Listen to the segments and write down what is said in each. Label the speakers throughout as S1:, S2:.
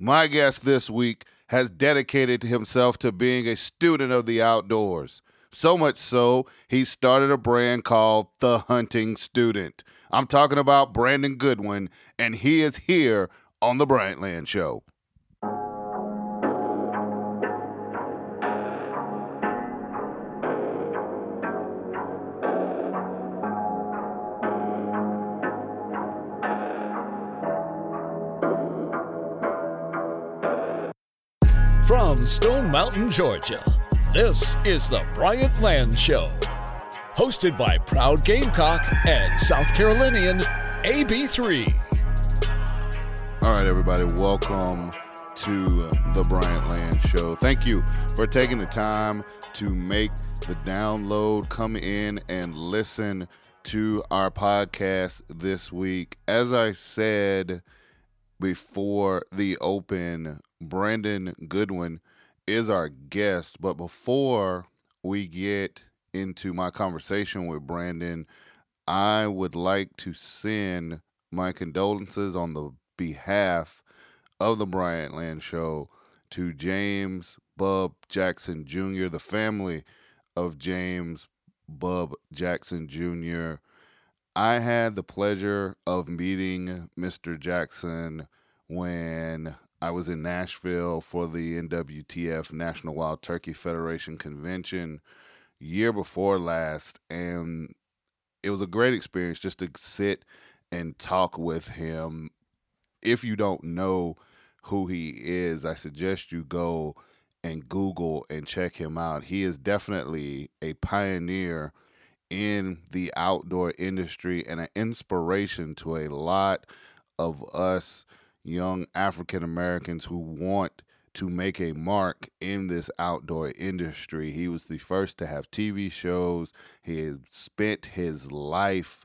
S1: My guest this week has dedicated himself to being a student of the outdoors. So much so, he started a brand called The Hunting Student. I'm talking about Brandon Goodwin, and he is here on The Bryant Land Show.
S2: Mountain, Georgia, this is the Bryant Land Show. Hosted by proud Gamecock and South Carolinian AB3.
S1: All right, everybody, welcome to the Bryant Land Show. Thank you for taking the time to make the download, come in and listen to our podcast this week. As I said before the open, Brandon Goodwin is our guest. But before we get into my conversation with Brandon, I would like to send my condolences on the behalf of the Bryant Land Show to James Bub Jackson Jr., the family of James Bub Jackson Jr. I had the pleasure of meeting Mr. Jackson when I was in Nashville for the NWTF National Wild Turkey Federation convention year before last, and it was a great experience just to sit and talk with him. If you don't know who he is, I suggest you go and Google and check him out. He is definitely a pioneer in the outdoor industry and an inspiration to a lot of us young African Americans who want to make a mark in this outdoor industry. He was the first to have TV shows. He has spent his life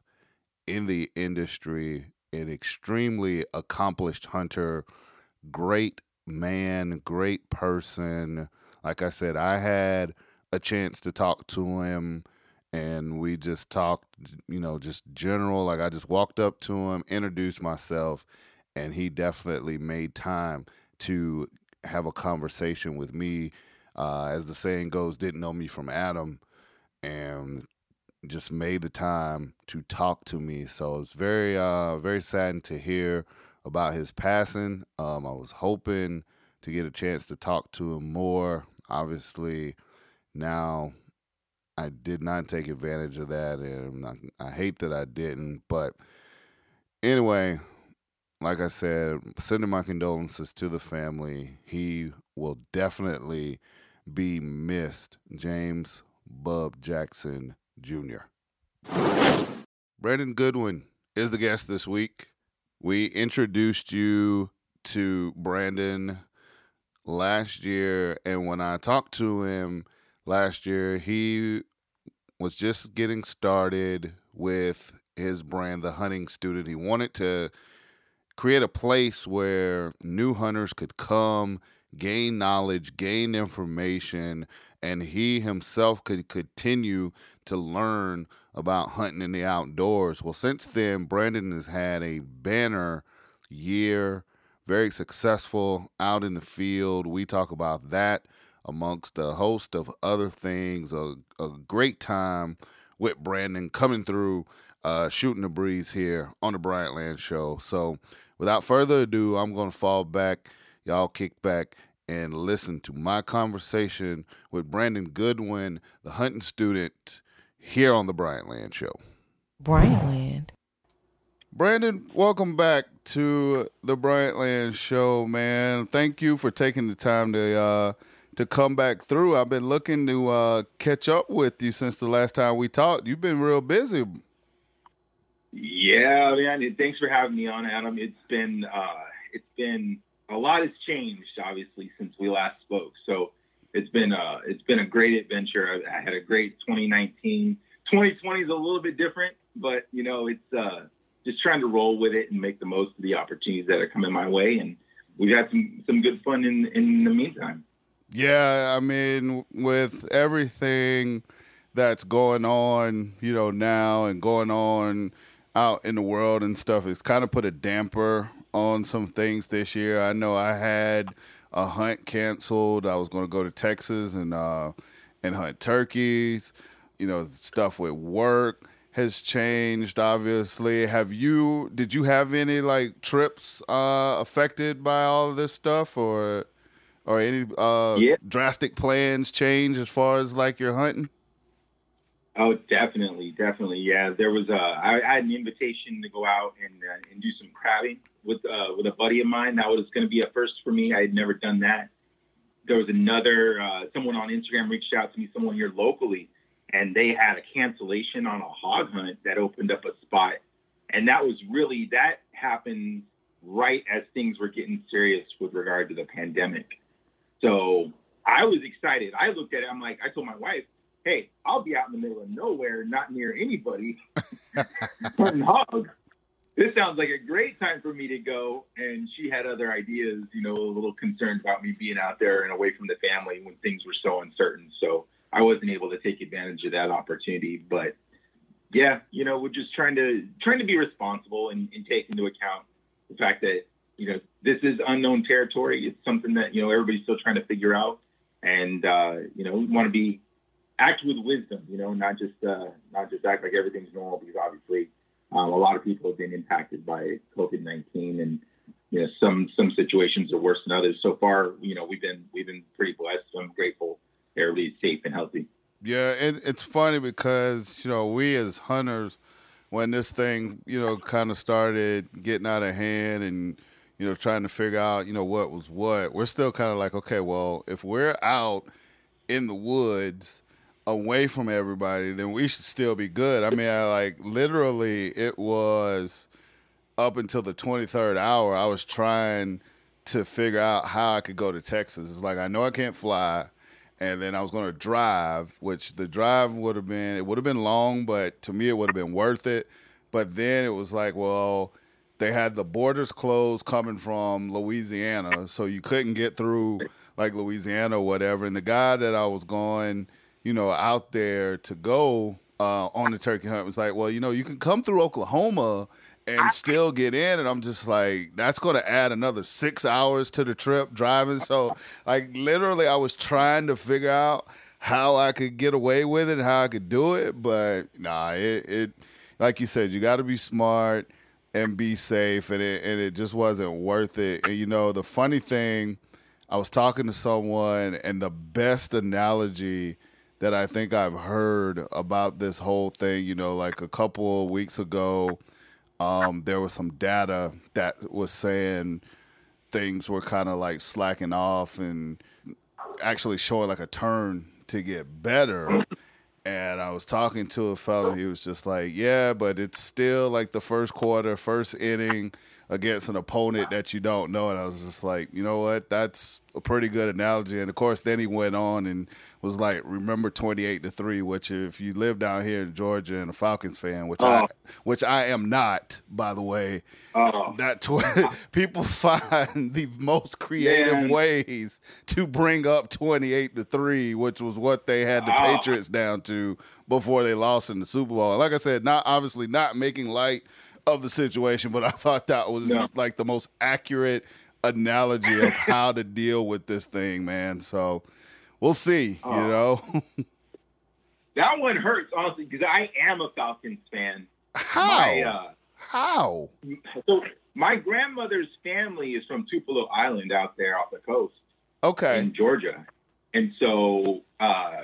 S1: in the industry, an extremely accomplished hunter, great man, great person. Like I said, I had a chance to talk to him and we just talked, you know, just general. Like I just walked up to him, introduced myself, and he definitely made time to have a conversation with me. Uh, as the saying goes, didn't know me from Adam, and just made the time to talk to me. So it's very, uh, very saddened to hear about his passing. Um, I was hoping to get a chance to talk to him more. Obviously, now I did not take advantage of that, and I, I hate that I didn't. But anyway, like I said, sending my condolences to the family. He will definitely be missed. James Bub Jackson Jr. Brandon Goodwin is the guest this week. We introduced you to Brandon last year, and when I talked to him last year, he was just getting started with his brand, The Hunting Student. He wanted to create a place where new hunters could come, gain knowledge, gain information, and he himself could continue to learn about hunting in the outdoors. Well, since then, Brandon has had a banner year, very successful out in the field. We talk about that amongst a host of other things. A, a great time with Brandon coming through, uh, shooting the breeze here on the Bryant Land Show. So, without further ado, I'm going to fall back. Y'all kick back and listen to my conversation with Brandon Goodwin, the hunting student, here on the Bryant Land Show.
S3: Bryant Land.
S1: Brandon, welcome back to the Bryant Land Show, man. Thank you for taking the time to uh, to come back through. I've been looking to uh, catch up with you since the last time we talked. You've been real busy.
S4: Yeah, man. Thanks for having me on, Adam. It's been uh, it's been a lot has changed, obviously, since we last spoke. So it's been uh, it's been a great adventure. I, I had a great 2019. 2020 is a little bit different, but you know, it's uh, just trying to roll with it and make the most of the opportunities that are coming my way. And we've had some some good fun in in the meantime.
S1: Yeah, I mean, with everything that's going on, you know, now and going on out in the world and stuff, it's kind of put a damper on some things this year. I know I had a hunt canceled. I was going to go to Texas and uh, and hunt turkeys. You know, stuff with work has changed. Obviously, have you? Did you have any like trips uh, affected by all this stuff, or or any uh,
S4: Yeah.
S1: drastic plans change as far as like your hunting?
S4: Oh, definitely, definitely. Yeah, there was a. I, I had an invitation to go out and uh, and do some crabbing with uh, with a buddy of mine. That was going to be a first for me. I had never done that. There was another uh, someone on Instagram reached out to me, someone here locally, and they had a cancellation on a hog hunt that opened up a spot, and that was really that happened right as things were getting serious with regard to the pandemic. So I was excited. I looked at it. I'm like, I told my wife hey, I'll be out in the middle of nowhere, not near anybody, hunting hogs. This sounds like a great time for me to go. And she had other ideas, you know, a little concerned about me being out there and away from the family when things were so uncertain. So I wasn't able to take advantage of that opportunity. But yeah, you know, we're just trying to trying to be responsible and, and take into account the fact that you know this is unknown territory. It's something that you know everybody's still trying to figure out, and uh, you know we want to be act with wisdom, you know, not just uh, not just act like everything's normal because obviously um, a lot of people have been impacted by COVID nineteen, and you know some some situations are worse than others. So far, you know, we've been we've been pretty blessed. So I'm grateful everybody's safe and healthy.
S1: Yeah, it, it's funny because you know we as hunters, when this thing you know kind of started getting out of hand and you know trying to figure out you know what was what, we're still kind of like, okay, well, if we're out in the woods away from everybody, then we should still be good. I mean, I, like literally, it was up until the twenty third hour. I was trying to figure out how I could go to Texas. It's like I know I can't fly and then I was going to drive, which the drive would have been it would have been long, but to me it would have been worth it. But then it was like, well, they had the borders closed coming from Louisiana, so you couldn't get through like Louisiana or whatever. And the guy that I was going, you know, out there to go uh, on the turkey hunt. Was like, well, you know, you can come through Oklahoma and still get in. And i'm just like that's going to add another six hours to the trip driving. So like literally i was trying to figure out how i could get away with it how i could do it. But nah it, it like you said you got to be smart and be safe. And it, and it just wasn't worth it. And you know the funny thing i was talking to someone and the best analogy that i think i've heard about this whole thing you know like a couple of weeks ago um, there was some data that was saying things were kind of like slacking off and actually showing like a turn to get better. And I was talking to a fellow, he was just like, Yeah, but it's still like the first quarter, first inning against an opponent that you don't know. And I was just like, You know what? That's a pretty good analogy. And of course, then he went on and was like, Remember 28 to 3, which if you live down here in Georgia and a Falcons fan, which, I, uh-huh. which I am not, by the way,
S4: Oh,
S1: that tw- people find the most creative ways to bring up 28 to 3 which was what they had the
S4: Oh.
S1: patriots down to before they lost in the super bowl and like i said not obviously not making light of the situation but i thought that was
S4: No.
S1: like the most accurate analogy of how to deal with this thing man so we'll see
S4: Oh.
S1: you know
S4: that one hurts honestly because I am a Falcons fan.
S1: how
S4: My, uh,
S1: how
S4: so my grandmother's family is from Sapelo Island out there off the coast.
S1: okay
S4: in Georgia, and so uh,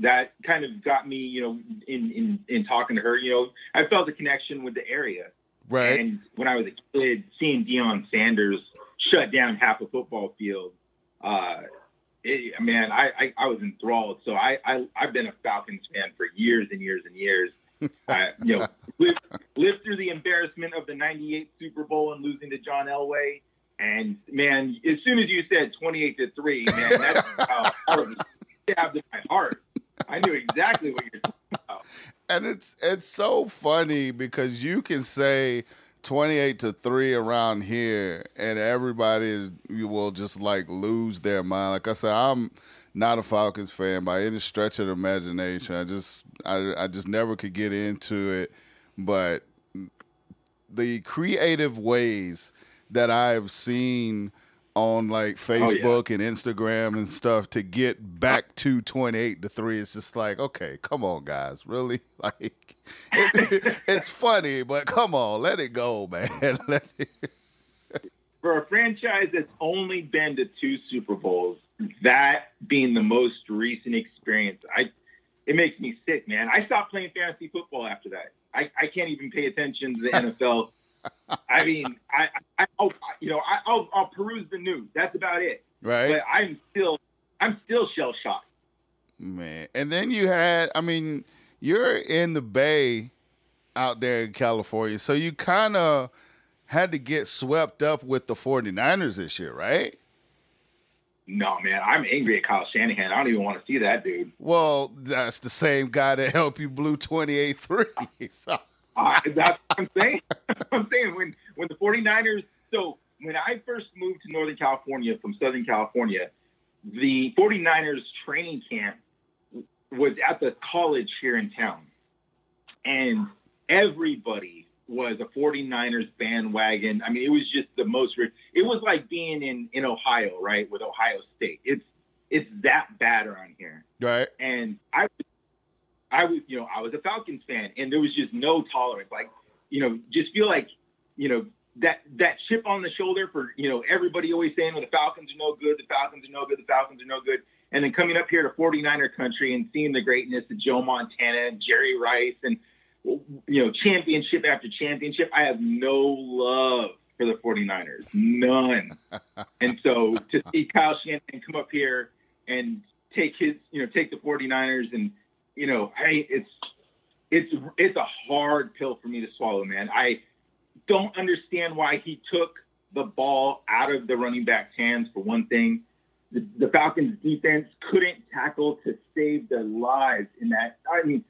S4: that kind of got me, you know, in, in in talking to her. You know, I felt a connection with the area,
S1: right
S4: and when I was a kid, seeing Deion Sanders shut down half a football field, uh, it, man, I, I I was enthralled. So I, I I've been a Falcons fan for years and years and years. I, you know, lived, lived through the embarrassment of the '98 Super Bowl and losing to John Elway. And man, as soon as you said 28 to three, man, that's how stabbed in my heart. I knew exactly what you're talking about.
S1: and it's it's so funny because you can say 28 to 3 around here and everybody is you will just like lose their mind. Like i said i'm not a falcons fan by any stretch of the imagination. I just i, I just never could get into it. But the creative ways that I've seen on like oh, Facebook and Instagram and stuff to get back to 28 to 3 it's just like okay come on guys really like it, it's funny but come on let it go man let it,
S4: for a franchise that's only been to two Super Bowls, that being the most recent experience, I it makes me sick, man. I stopped playing fantasy football after that. I, I can't even pay attention to the NFL. I mean, I, you know, I, will I'll peruse the news. That's about it.
S1: Right.
S4: But I'm still, I'm still shell shocked.
S1: Man, and then you had, I mean, you're in the Bay out there in California, so you kind of had to get swept up with the 49ers this year, right?
S4: No, man, I'm angry at Kyle Shanahan. I don't even want to see that dude.
S1: Well, that's the same guy that helped you blew 28-3. So.
S4: Uh, that's what I'm saying. I'm saying when when the 49ers so when I first moved to Northern California from Southern California, the 49ers training camp was at the college here in town. And everybody was a 49ers bandwagon. I mean, it was just the most. It was like being in in Ohio, right, with Ohio State. It's it's that bad around here,
S1: right?
S4: And I, I was, you know, I was a Falcons fan, and there was just no tolerance. Like, you know, just feel like, you know, that that chip on the shoulder for you know everybody always saying, well, the Falcons are no good, the Falcons are no good, the Falcons are no good. And then coming up here to 49er country and seeing the greatness of Joe Montana and Jerry Rice and you know, championship after championship. I have no love for the 49ers, none. and so to see Kyle Shanahan come up here and take his, you know, take the 49ers and, you know, I it's it's it's a hard pill for me to swallow, man. I don't understand why he took the ball out of the running back's hands for one thing. The, the Falcons defense couldn't tackle to save their lives in that. I mean,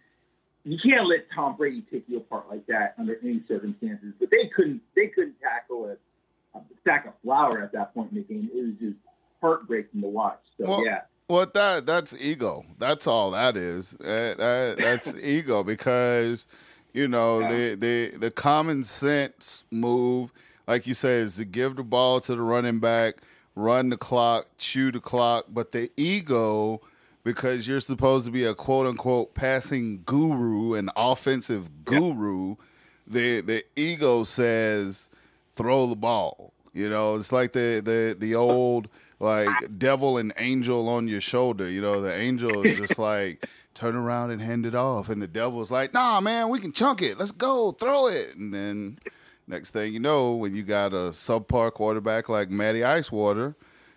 S4: you can't let Tom Brady take you apart like that under any circumstances. But they couldn't they couldn't tackle a, a sack of flour at that point in the game. It was just heartbreaking to watch. So well, yeah.
S1: Well, that that's ego. That's all that is. That, that, that's ego because you know yeah. the the the common sense move, like you say, is to give the ball to the running back, run the clock, chew the clock. But the ego because you're supposed to be a quote unquote passing guru, an offensive guru. Yep. The the ego says throw the ball. You know, it's like the the the old like devil and angel on your shoulder. You know, the angel is just like turn around and hand it off, and the devil's like, Nah, man, we can chunk it. Let's go, throw it, and then. Next thing you know, when you got a subpar quarterback like Matty Icewater,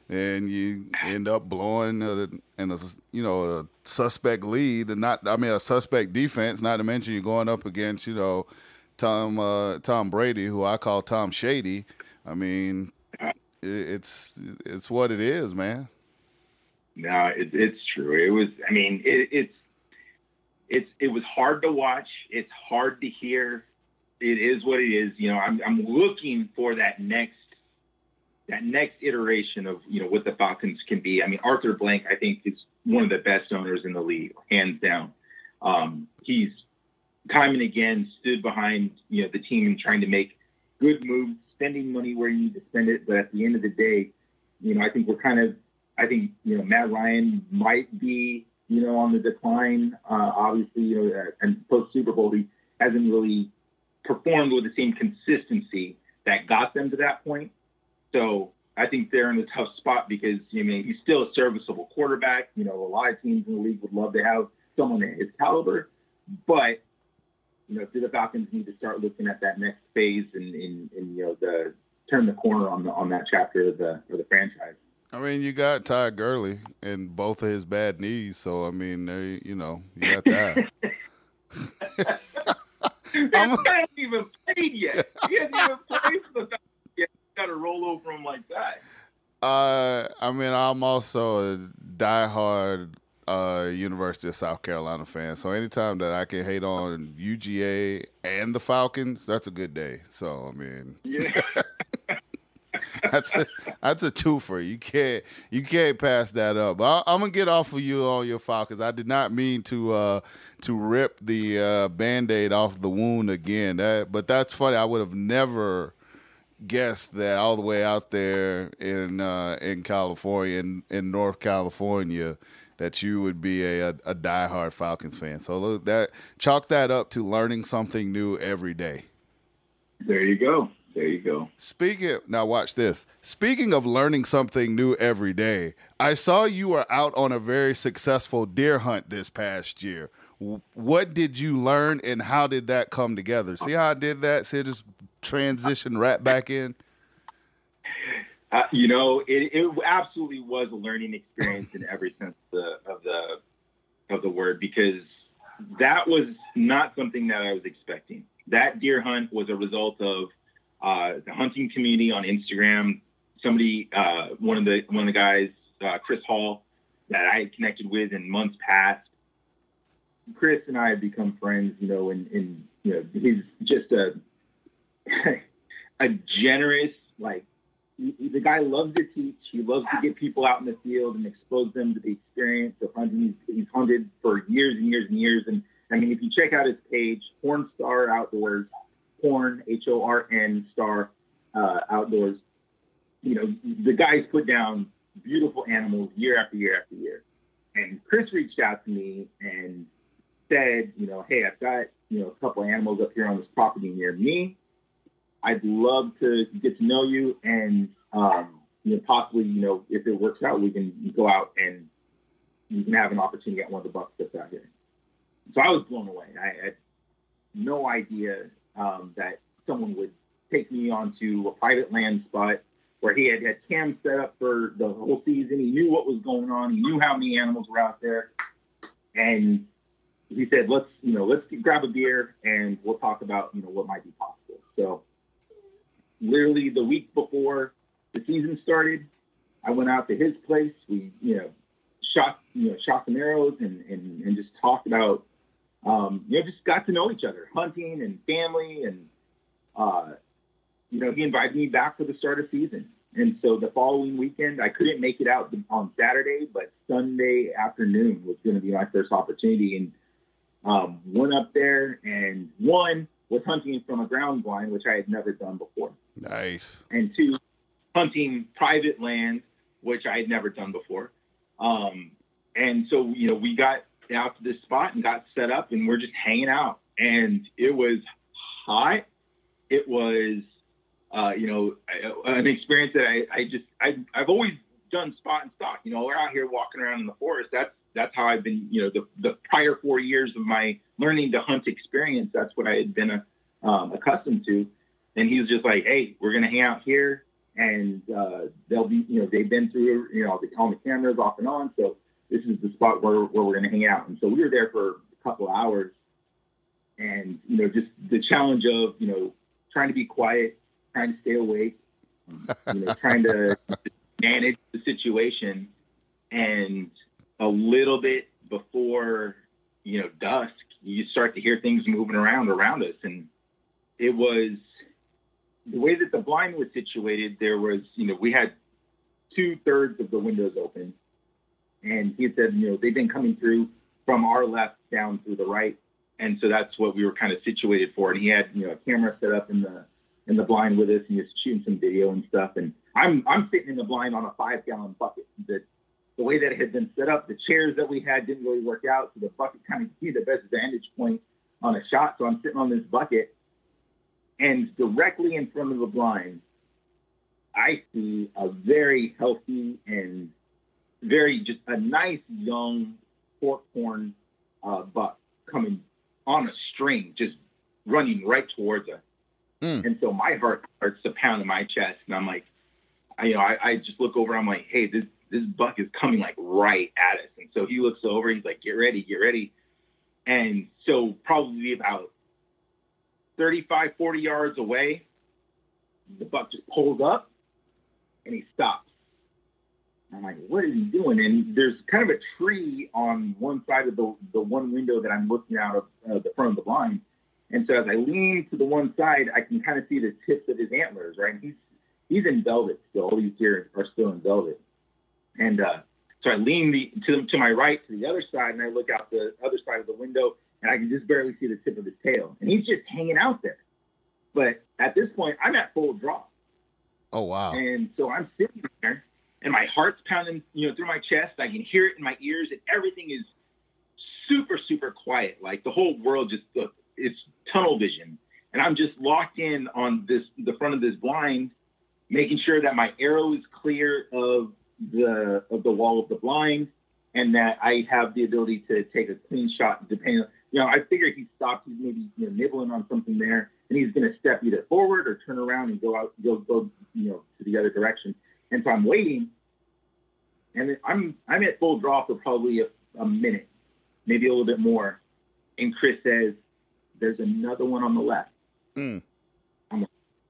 S1: and you end up blowing in a you know a suspect lead and not I mean a suspect defense. Not to mention you're going up against you know Tom uh, Tom Brady, who I call Tom Shady. I mean, it, it's it's what it is, man.
S4: No, it, it's true. It was. I mean, it, it's it's it was hard to watch. It's hard to hear. It is what it is. You know, I'm I'm looking for that next that next iteration of you know what the Falcons can be. I mean, Arthur Blank, I think, is one of the best owners in the league, hands down. Um, he's time and again stood behind you know the team and trying to make good moves, spending money where you need to spend it. But at the end of the day, you know, I think we're kind of, I think you know Matt Ryan might be you know on the decline. Uh, obviously, you know, and post Super Bowl, he hasn't really performed with the same consistency that got them to that point. So I think they're in a tough spot because I mean he's still a serviceable quarterback. You know, a lot of teams in the league would love to have someone at his caliber, but you know, do the Falcons need to start looking at that next phase and, and, and you know the turn the corner on the on that chapter of the of the franchise.
S1: I mean, you got Todd Gurley and both of his bad knees, so I mean, they, you know, you got that.
S4: I'm, hasn't even played yet. He hasn't even played for the got to roll over him like that. Uh,
S1: I mean, I'm also a diehard uh, University of South Carolina fan. So anytime that I can hate on UGA and the Falcons, that's a good day. So I mean, yeah. that's a, that's a twofer. You can't you can't pass that up. I, am gonna get off of you on your Falcons. I did not mean to uh, to rip the uh, band aid off the wound again. That, but that's funny. I would have never guessed that all the way out there in uh, in California, in, in North California, that you would be a, a, a diehard Falcons fan. So look, that chalk that up to learning something new every day.
S4: There you go. There you go.
S1: Speaking now, watch this. Speaking of learning something new every day, I saw you were out on a very successful deer hunt this past year. What did you learn, and how did that come together? See how I did that? See, I just transition right back in.
S4: Uh, you know, it, it absolutely was a learning experience in every sense of the, of the of the word because that was not something that I was expecting. That deer hunt was a result of uh, the hunting community on Instagram. Somebody, uh, one of the one of the guys, uh, Chris Hall, that I had connected with in months past. Chris and I have become friends, you know, and, and you know, he's just a a generous, like he, the guy loves to teach. He loves to get people out in the field and expose them to the experience of hunting. He's, he's hunted for years and years and years. And I mean, if you check out his page, Horn Star Outdoors, Horn H O R N Star uh, Outdoors, you know, the guys put down beautiful animals year after year after year. And Chris reached out to me and said, you know, hey, I've got you know a couple animals up here on this property near me. I'd love to get to know you and um, you know possibly you know if it works out we can go out and you can have an opportunity at one of the bucks that's out here. So I was blown away. I had no idea um, that someone would take me onto a private land spot where he had had cams set up for the whole season. He knew what was going on. He knew how many animals were out there, and he said, "Let's you know let's grab a beer and we'll talk about you know what might be possible." So literally the week before the season started, I went out to his place. We, you know, shot, you know, shot some arrows and, and, and just talked about, um, you know, just got to know each other, hunting and family. And, uh, you know, he invited me back for the start of season. And so the following weekend, I couldn't make it out on Saturday, but Sunday afternoon was going to be my first opportunity. And um, went up there and one was hunting from a ground blind, which I had never done before.
S1: Nice.
S4: And two, hunting private land, which I had never done before. Um, and so, you know, we got out to this spot and got set up and we're just hanging out. And it was hot. It was, uh, you know, an experience that I, I just, I, I've always done spot and stock. You know, we're out here walking around in the forest. That's, that's how I've been, you know, the, the prior four years of my learning to hunt experience. That's what I had been uh, um, accustomed to and he was just like, "Hey, we're gonna hang out here, and uh, they'll be, you know, they've been through, you know, all the cameras off and on, so this is the spot where where we're gonna hang out." And so we were there for a couple hours, and you know, just the challenge of you know trying to be quiet, trying to stay awake, you know, trying to manage the situation, and a little bit before you know dusk, you start to hear things moving around around us, and it was the way that the blind was situated, there was, you know, we had two thirds of the windows open. And he said, you know, they've been coming through from our left down through the right. And so that's what we were kind of situated for. And he had, you know, a camera set up in the in the blind with us and just shooting some video and stuff. And I'm I'm sitting in the blind on a five gallon bucket. The the way that it had been set up, the chairs that we had didn't really work out. So the bucket kind of gave the best vantage point on a shot. So I'm sitting on this bucket and directly in front of the blind, I see a very healthy and very just a nice young fork horn uh, buck coming on a string, just running right towards us. Mm. And so my heart starts to pound in my chest, and I'm like, I, you know, I, I just look over. I'm like, hey, this this buck is coming like right at us. And so he looks over. He's like, get ready, get ready. And so probably about 35, 40 yards away, the buck just pulls up and he stops. I'm like, what is he doing? And there's kind of a tree on one side of the, the one window that I'm looking out of uh, the front of the blind. And so as I lean to the one side, I can kind of see the tips of his antlers, right? He's he's in velvet still. All these deer are still in velvet. And uh, so I lean the, to, to my right to the other side, and I look out the other side of the window, and I can just barely see the tip of his tail. And he's just hanging out there. But at this point, I'm at full draw.
S1: Oh wow!
S4: And so I'm sitting there, and my heart's pounding, you know, through my chest. I can hear it in my ears, and everything is super, super quiet. Like the whole world just uh, it's tunnel vision, and I'm just locked in on this the front of this blind, making sure that my arrow is clear of the of the wall of the blind, and that I have the ability to take a clean shot. Depending, you know, I figure he stopped, he's maybe you know, nibbling on something there, and he's going to step either forward or turn around and go out, go go, you know, to the other direction. And so I'm waiting, and I'm I'm at full draw for probably a, a minute, maybe a little bit more. And Chris says, "There's another one on the left."
S1: Mm.
S4: Like,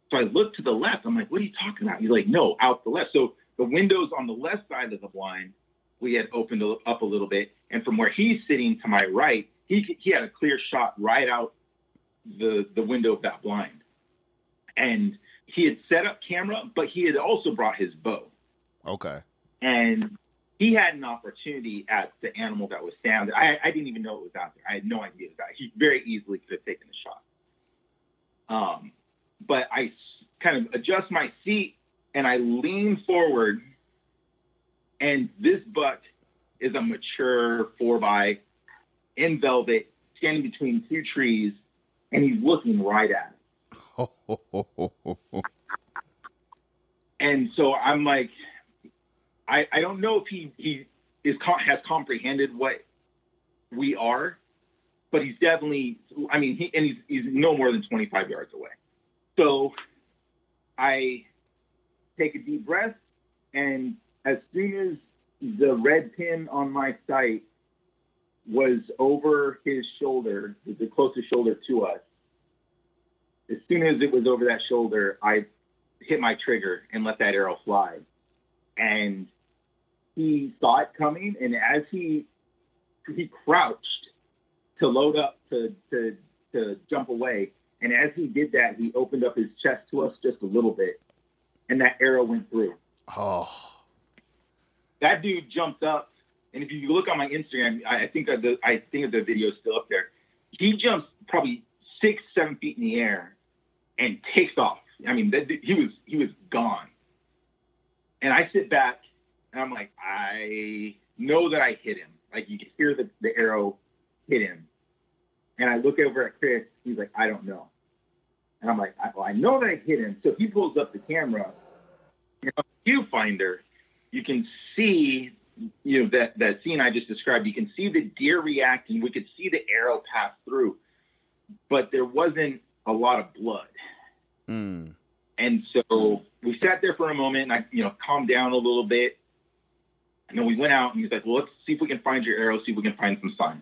S4: so I look to the left. I'm like, "What are you talking about?" He's like, "No, out the left." So the windows on the left side of the blind we had opened up a little bit, and from where he's sitting to my right, he he had a clear shot right out the the window of that blind, and he had set up camera, but he had also brought his bow.
S1: Okay.
S4: And he had an opportunity at the animal that was there. I, I didn't even know it was out there. I had no idea it was out. He very easily could have taken the shot. Um, but I kind of adjust my seat and I lean forward, and this buck is a mature four by in velvet, standing between two trees, and he's looking right at it. and so I'm like, I, I don't know if he, he is has comprehended what we are, but he's definitely, I mean, he, and he's, he's no more than 25 yards away. So I take a deep breath, and as soon as the red pin on my sight was over his shoulder, the closest shoulder to us, as soon as it was over that shoulder, I hit my trigger and let that arrow fly. And he saw it coming, and as he he crouched to load up to to to jump away, and as he did that, he opened up his chest to us just a little bit, and that arrow went through.
S1: Oh,
S4: that dude jumped up, and if you look on my Instagram, I think the I think the video is still up there. He jumps probably six, seven feet in the air, and takes off. I mean, he was he was gone. And I sit back, and I'm like, I know that I hit him. Like you can hear the, the arrow hit him. And I look over at Chris. He's like, I don't know. And I'm like, I, well, I know that I hit him. So he pulls up the camera. You know, viewfinder, you can see, you know, that that scene I just described. You can see the deer reacting. We could see the arrow pass through, but there wasn't a lot of blood.
S1: Mm.
S4: And so we sat there for a moment, and I, you know, calmed down a little bit. And then we went out, and he's like, "Well, let's see if we can find your arrow. See if we can find some sign."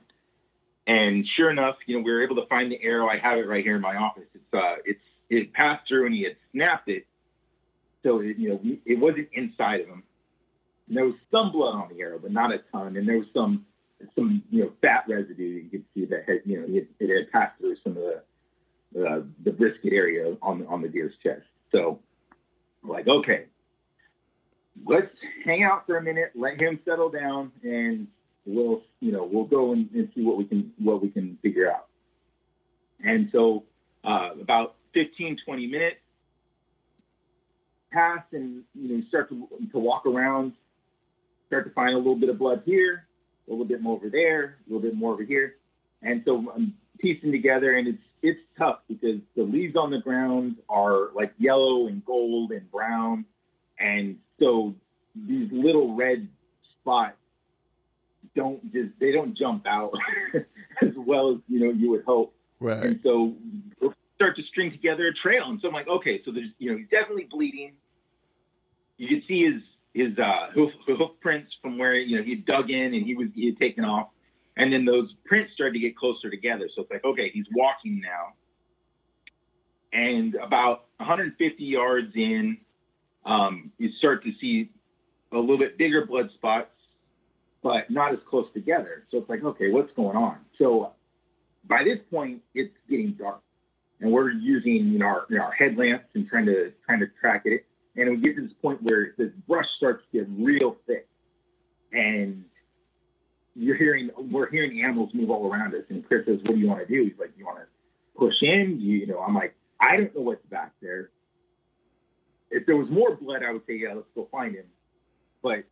S4: And sure enough, you know, we were able to find the arrow. I have it right here in my office. It's uh, it's it passed through, and he had snapped it. So it, you know, it wasn't inside of him. And there was some blood on the arrow, but not a ton. And there was some some you know fat residue you could see that had you know it, it had passed through some of the uh, the brisket area on on the deer's chest. So, like, okay, let's hang out for a minute, let him settle down, and we'll you know we'll go and, and see what we can what we can figure out. And so, uh, about 15, 20 minutes pass, and you know start to to walk around, start to find a little bit of blood here, a little bit more over there, a little bit more over here, and so I'm piecing together, and it's it's tough because the leaves on the ground are like yellow and gold and brown. And so these little red spots don't just, they don't jump out as well as, you know, you would hope.
S1: Right.
S4: And so we'll start to string together a trail. And so I'm like, okay, so there's, you know, he's definitely bleeding. You can see his, his uh, hoof, hoof prints from where, you know, he dug in and he was, he had taken off. And then those prints started to get closer together. So it's like, okay, he's walking now. And about 150 yards in, um, you start to see a little bit bigger blood spots, but not as close together. So it's like, okay, what's going on? So by this point, it's getting dark, and we're using you know our, you know, our headlamps and trying to trying to track it. And we get to this point where the brush starts to get real thick, and you're hearing we're hearing animals move all around us. And Chris says, "What do you want to do?" He's like, "You want to push in?" You, you know, I'm like, "I don't know what's back there." if there was more blood, I would say, yeah, let's go find him. But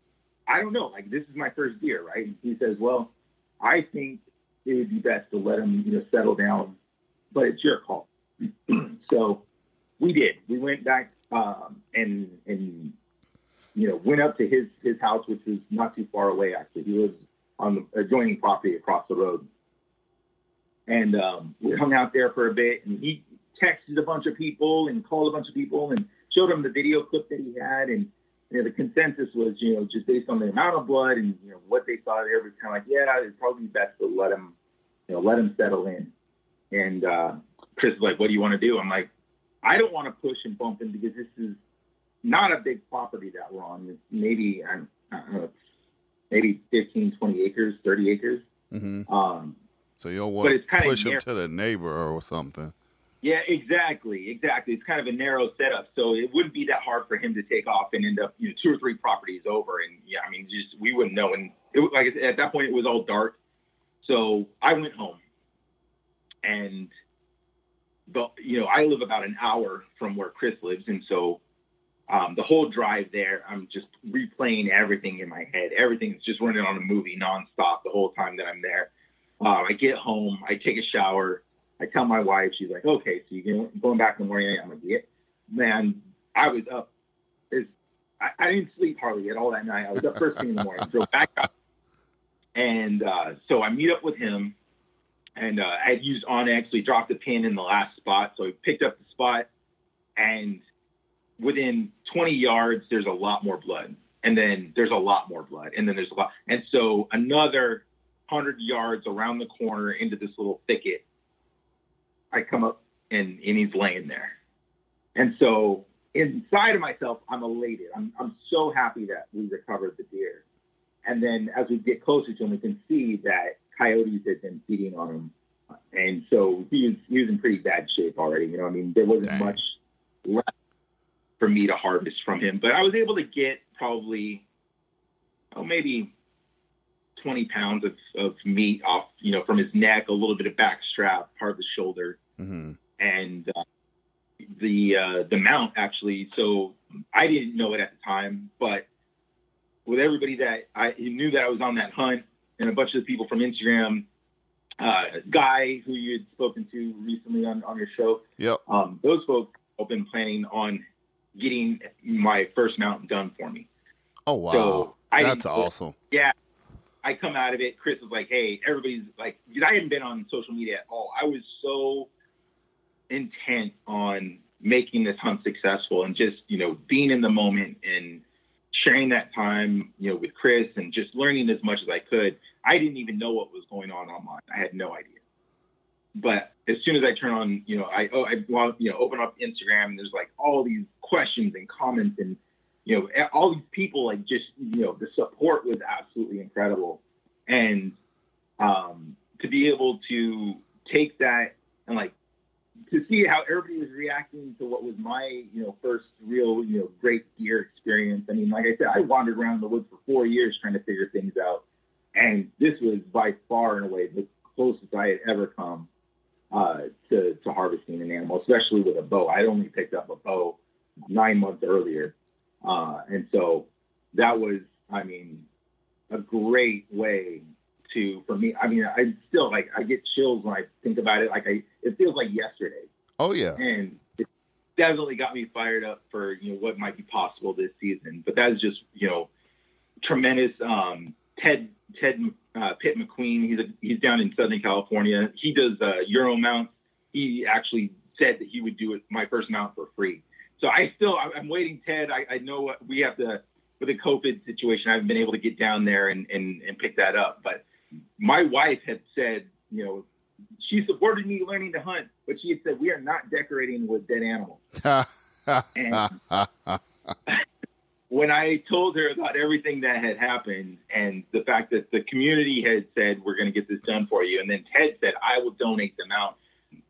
S4: I don't know. Like this is my first deer, right? And he says, well, I think it would be best to let him, you know, settle down, but it's your call. so we did. We went back um, and and you know went up to his his house, which was not too far away. Actually, he was on the adjoining property across the road, and um, we hung out there for a bit. And he texted a bunch of people and called a bunch of people and showed them the video clip that he had. And you know, the consensus was, you know, just based on the amount of blood and you know what they saw there, was kind of like, yeah, it'd probably best to let him, you know, let him settle in. And uh, Chris was like, "What do you want to do?" I'm like, "I don't want to push and bump him because this is not a big property that we're on. It's maybe I don't know, maybe 15, 20 acres, 30 acres.
S1: Mm-hmm.
S4: Um,
S1: so you don't want to push him to the neighbor or something.
S4: Yeah, exactly, exactly. It's kind of a narrow setup, so it wouldn't be that hard for him to take off and end up, you know, two or three properties over. And yeah, I mean, just we wouldn't know. And it, like at that point, it was all dark. So I went home, and but you know, I live about an hour from where Chris lives, and so um, the whole drive there, I'm just replaying everything in my head. Everything's just running on a movie nonstop the whole time that I'm there. Uh, I get home, I take a shower I tell my wife, she's like, okay, so you're going back in the morning. I'm like, yeah. Man, I was up. I, I, didn't sleep hardly at all that night. I was up first thing in the morning. Drove back up. And uh, so I meet up with him. And uh, I had used. So he dropped the pin in the last spot. So he picked up the spot. And within 20 yards, there's a lot more blood. And then there's a lot more blood. And then there's a lot. And so another 100 yards around the corner into this little thicket I come up and, and he's laying there. And so inside of myself, I'm elated. I'm, I'm so happy that we recovered the deer. And then as we get closer to him, we can see that coyotes had been feeding on him. And so he was, he was in pretty bad shape already. You know, I mean, there wasn't Dang. much left for me to harvest from him, but I was able to get probably, oh, maybe 20 pounds of, of meat off, you know, from his neck, a little bit of back strap, part of the shoulder, mm-hmm. and uh, the uh, the mount actually. So I didn't know it at the time, but with everybody that I knew that I was on that hunt, and a bunch of the people from Instagram, uh, guy who you had spoken to recently on, on your show,
S1: yep.
S4: Um, those folks have been planning on getting my first mount done for me.
S1: Oh wow, so I that's awesome.
S4: Yeah, I come out of it. Chris was like, "Hey, everybody's like," I hadn't been on social media at all. I was so intent on making this hunt successful and just you know being in the moment and sharing that time you know with Chris and just learning as much as I could. I didn't even know what was going on online. I had no idea. But as soon as I turn on, you know, I oh I you know open up Instagram and there's like all these questions and comments and you know, all these people, like just, you know, the support was absolutely incredible. And um, to be able to take that and like to see how everybody was reacting to what was my, you know, first real, you know, great gear experience. I mean, like I said, I wandered around the woods for four years trying to figure things out. And this was by far and away the closest I had ever come uh, to, to harvesting an animal, especially with a bow. I'd only picked up a bow nine months earlier. Uh, and so that was, I mean, a great way to, for me, I mean, I still like, I get chills when I think about it. Like I, it feels like yesterday.
S1: Oh yeah.
S4: And it definitely got me fired up for, you know, what might be possible this season, but that's just, you know, tremendous. Um, Ted, Ted, uh, Pitt McQueen, he's a, he's down in Southern California. He does, uh, Euro mounts. He actually said that he would do it, my first mount for free. So I still, I'm waiting, Ted. I, I know we have to, with the COVID situation, I haven't been able to get down there and, and, and pick that up. But my wife had said, you know, she supported me learning to hunt, but she had said, we are not decorating with dead animals. and when I told her about everything that had happened and the fact that the community had said, we're going to get this done for you. And then Ted said, I will donate them out.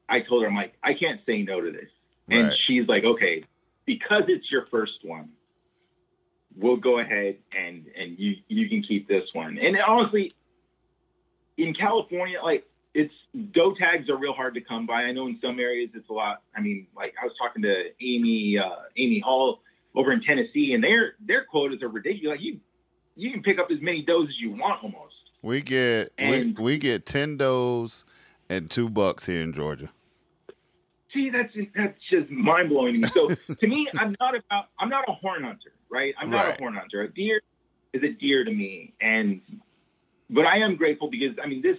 S4: I told her, I'm like, I can't say no to this. And she's like, okay, because it's your first one, we'll go ahead and and you you can keep this one. And honestly, in California, like it's doe tags are real hard to come by. I know in some areas it's a lot. I mean, like I was talking to Amy uh, Amy Hall over in Tennessee, and their their quotas are ridiculous. Like you you can pick up as many does as you want almost.
S1: We get
S4: And-
S1: we, we get ten does and two bucks here in Georgia.
S4: See, that's that's just mind blowing. So to me, I'm not about I'm not a horn hunter, right? I'm not
S1: Right.
S4: a horn hunter. A deer is a deer to me, and but I am grateful because I mean this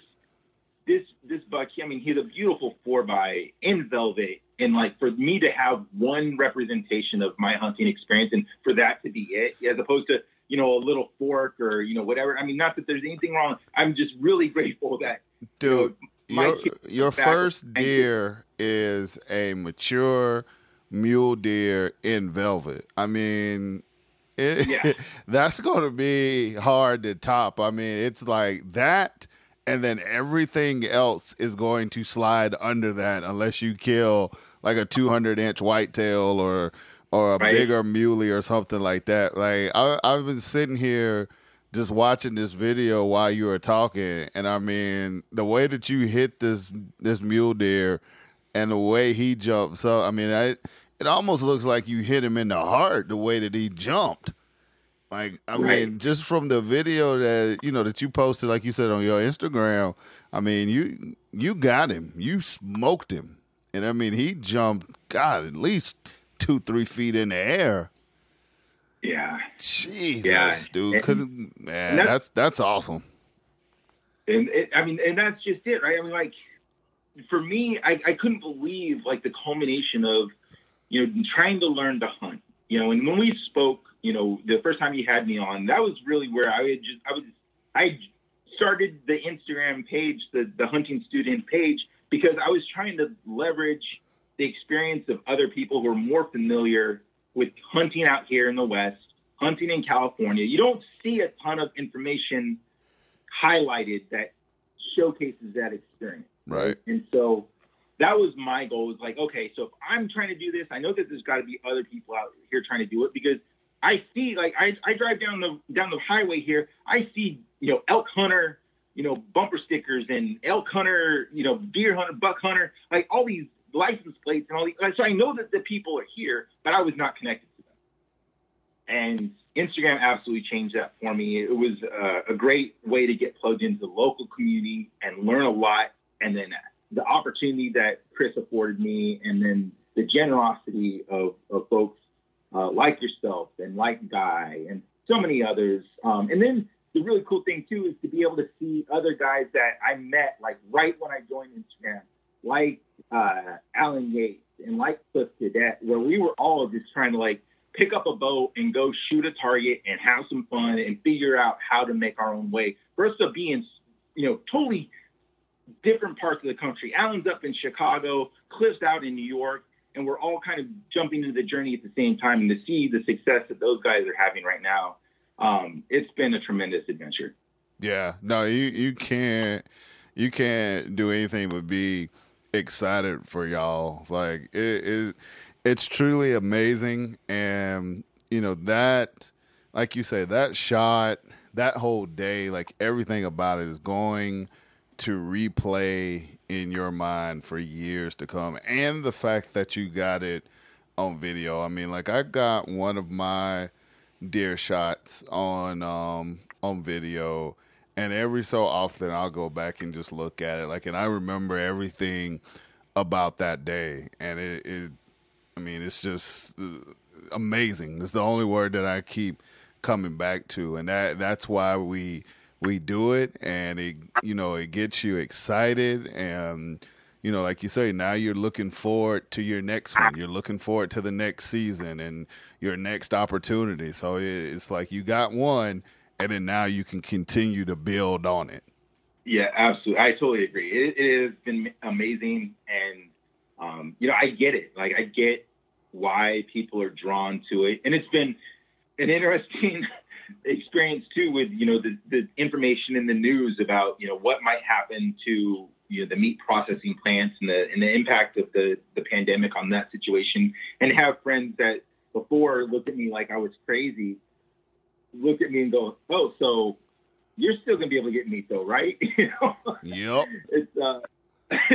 S4: this this buck. I mean he's a beautiful four by in velvet, and like for me to have one representation of my hunting experience, and for that to be it, as opposed to you know a little fork or you know whatever. I mean, not that there's anything wrong. I'm just really grateful that
S1: Dude,
S4: my
S1: your your first
S4: you.
S1: deer is a mature mule deer in velvet. I mean, it,
S4: Yeah.
S1: that's going to be hard to top. I mean, it's like that, and then everything else is going to slide under that unless you kill like a 200 inch whitetail or or a
S4: Right.
S1: bigger muley or something like that. Like I, I've been sitting here just watching this video while you were talking, and I mean the way that you hit this this mule deer and the way he jumps up. I mean, I, it almost looks like you hit him in the heart the way that he jumped. Like I
S4: Right.
S1: mean, just from the video that you know that you posted, like you said on your Instagram. I mean, you you got him, you smoked him, and I mean he jumped, God, at least two three feet in the air.
S4: yeah.
S1: Jesus,
S4: Yeah.
S1: dude,
S4: And-
S1: man,
S4: that's-
S1: that's that's awesome.
S4: and it, I mean, and that's just it, right? I mean, like for me, I, I couldn't believe like the culmination of you know trying to learn to hunt. You know, and when we spoke, you know, the first time you had me on, that was really where I had just I was I started the Instagram page, the the hunting student page, because I was trying to leverage the experience of other people who are more familiar with hunting out here in the West, hunting in California. You don't see a ton of information highlighted that showcases that experience.
S1: Right.
S4: And so that was my goal. Was like, okay, so if I'm trying to do this, I know that there's got to be other people out here trying to do it because I see, like, I, I drive down the down the highway here, I see, you know, elk hunter, you know, bumper stickers and elk hunter, you know, deer hunter, buck hunter, like all these license plates and all these. So I know that the people are here, but I was not connected to them. And Instagram absolutely changed that for me. It was uh, a great way to get plugged into the local community and learn a lot. And then the opportunity that Chris afforded me, and then the generosity of, of folks uh, like yourself and like Guy and so many others. Um, and then the really cool thing too is to be able to see other guys that I met like right when I joined Instagram, like uh, Alan Yates and like Cliff Cadet, where we were all just trying to like pick up a bow and go shoot a target and have some fun and figure out how to make our own way. For us to be in, you know, totally different parts of the country. Alan's up in Chicago, Cliff's out in New York, and we're all kind of jumping into the journey at the same time. And to see the success that those guys are having right now, um, it's been a tremendous adventure.
S1: Yeah, no, you you can't you can't do anything but be excited for y'all. Like it, it it's truly amazing, and you know that, like you say, that shot, that whole day, like everything about it is going to replay in your mind for years to come, and the fact that you got it on video. I mean, like I got one of my deer shots on um on video and every so often I'll go back and just look at it like and I remember everything about that day and it, it I mean it's just uh, amazing it's the only word that I keep coming back to and that that's why we we do it and it you know it gets you excited and you know, like you say, now you're looking forward to your next one. You're looking forward to the next season and your next opportunity. So it's like you got one, and then now you can continue to build on it.
S4: Yeah, absolutely. I totally agree. It, it has been amazing, and um, you know, I get it. Like, I get why people are drawn to it, and it's been an interesting experience too, with you know the, the information in the news about you know what might happen to you know the meat processing plants and the and the impact of the the pandemic on that situation, and have friends that before looked at me like I was crazy, look at me and go, oh, so you're still gonna be able to get meat though, right? you know,
S1: Yep.
S4: it's uh,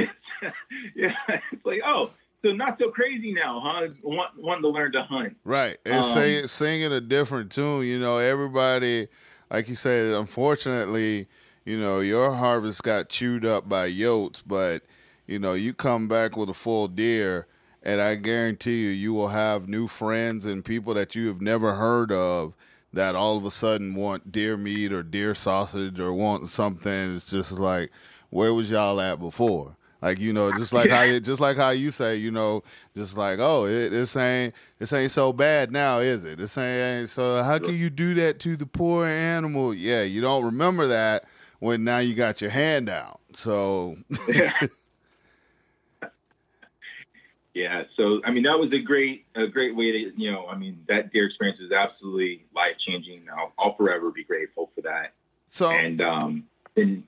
S4: yeah, it's like oh, so not so crazy now, huh? Want, wanting to learn to hunt.
S1: Right. And
S4: Um,
S1: sing, singing a different tune. You know, everybody, like you said, unfortunately, you know, your harvest got chewed up by yotes, but, you know, you come back with a full deer, and I guarantee you, you will have new friends and people that you have never heard of that all of a sudden want deer meat or deer sausage or want something. It's just like, where was y'all at before? Like you know, just like how you, just like how you say, you know, just like oh, it, this ain't this ain't so bad now, is it? This ain't so. How can you do that to the poor animal? Yeah, you don't remember that when now you got your hand out. So
S4: Yeah, so I mean that was a great a great way to you know I mean that deer experience is absolutely life changing. I'll, I'll forever be grateful for that.
S1: so
S4: And um and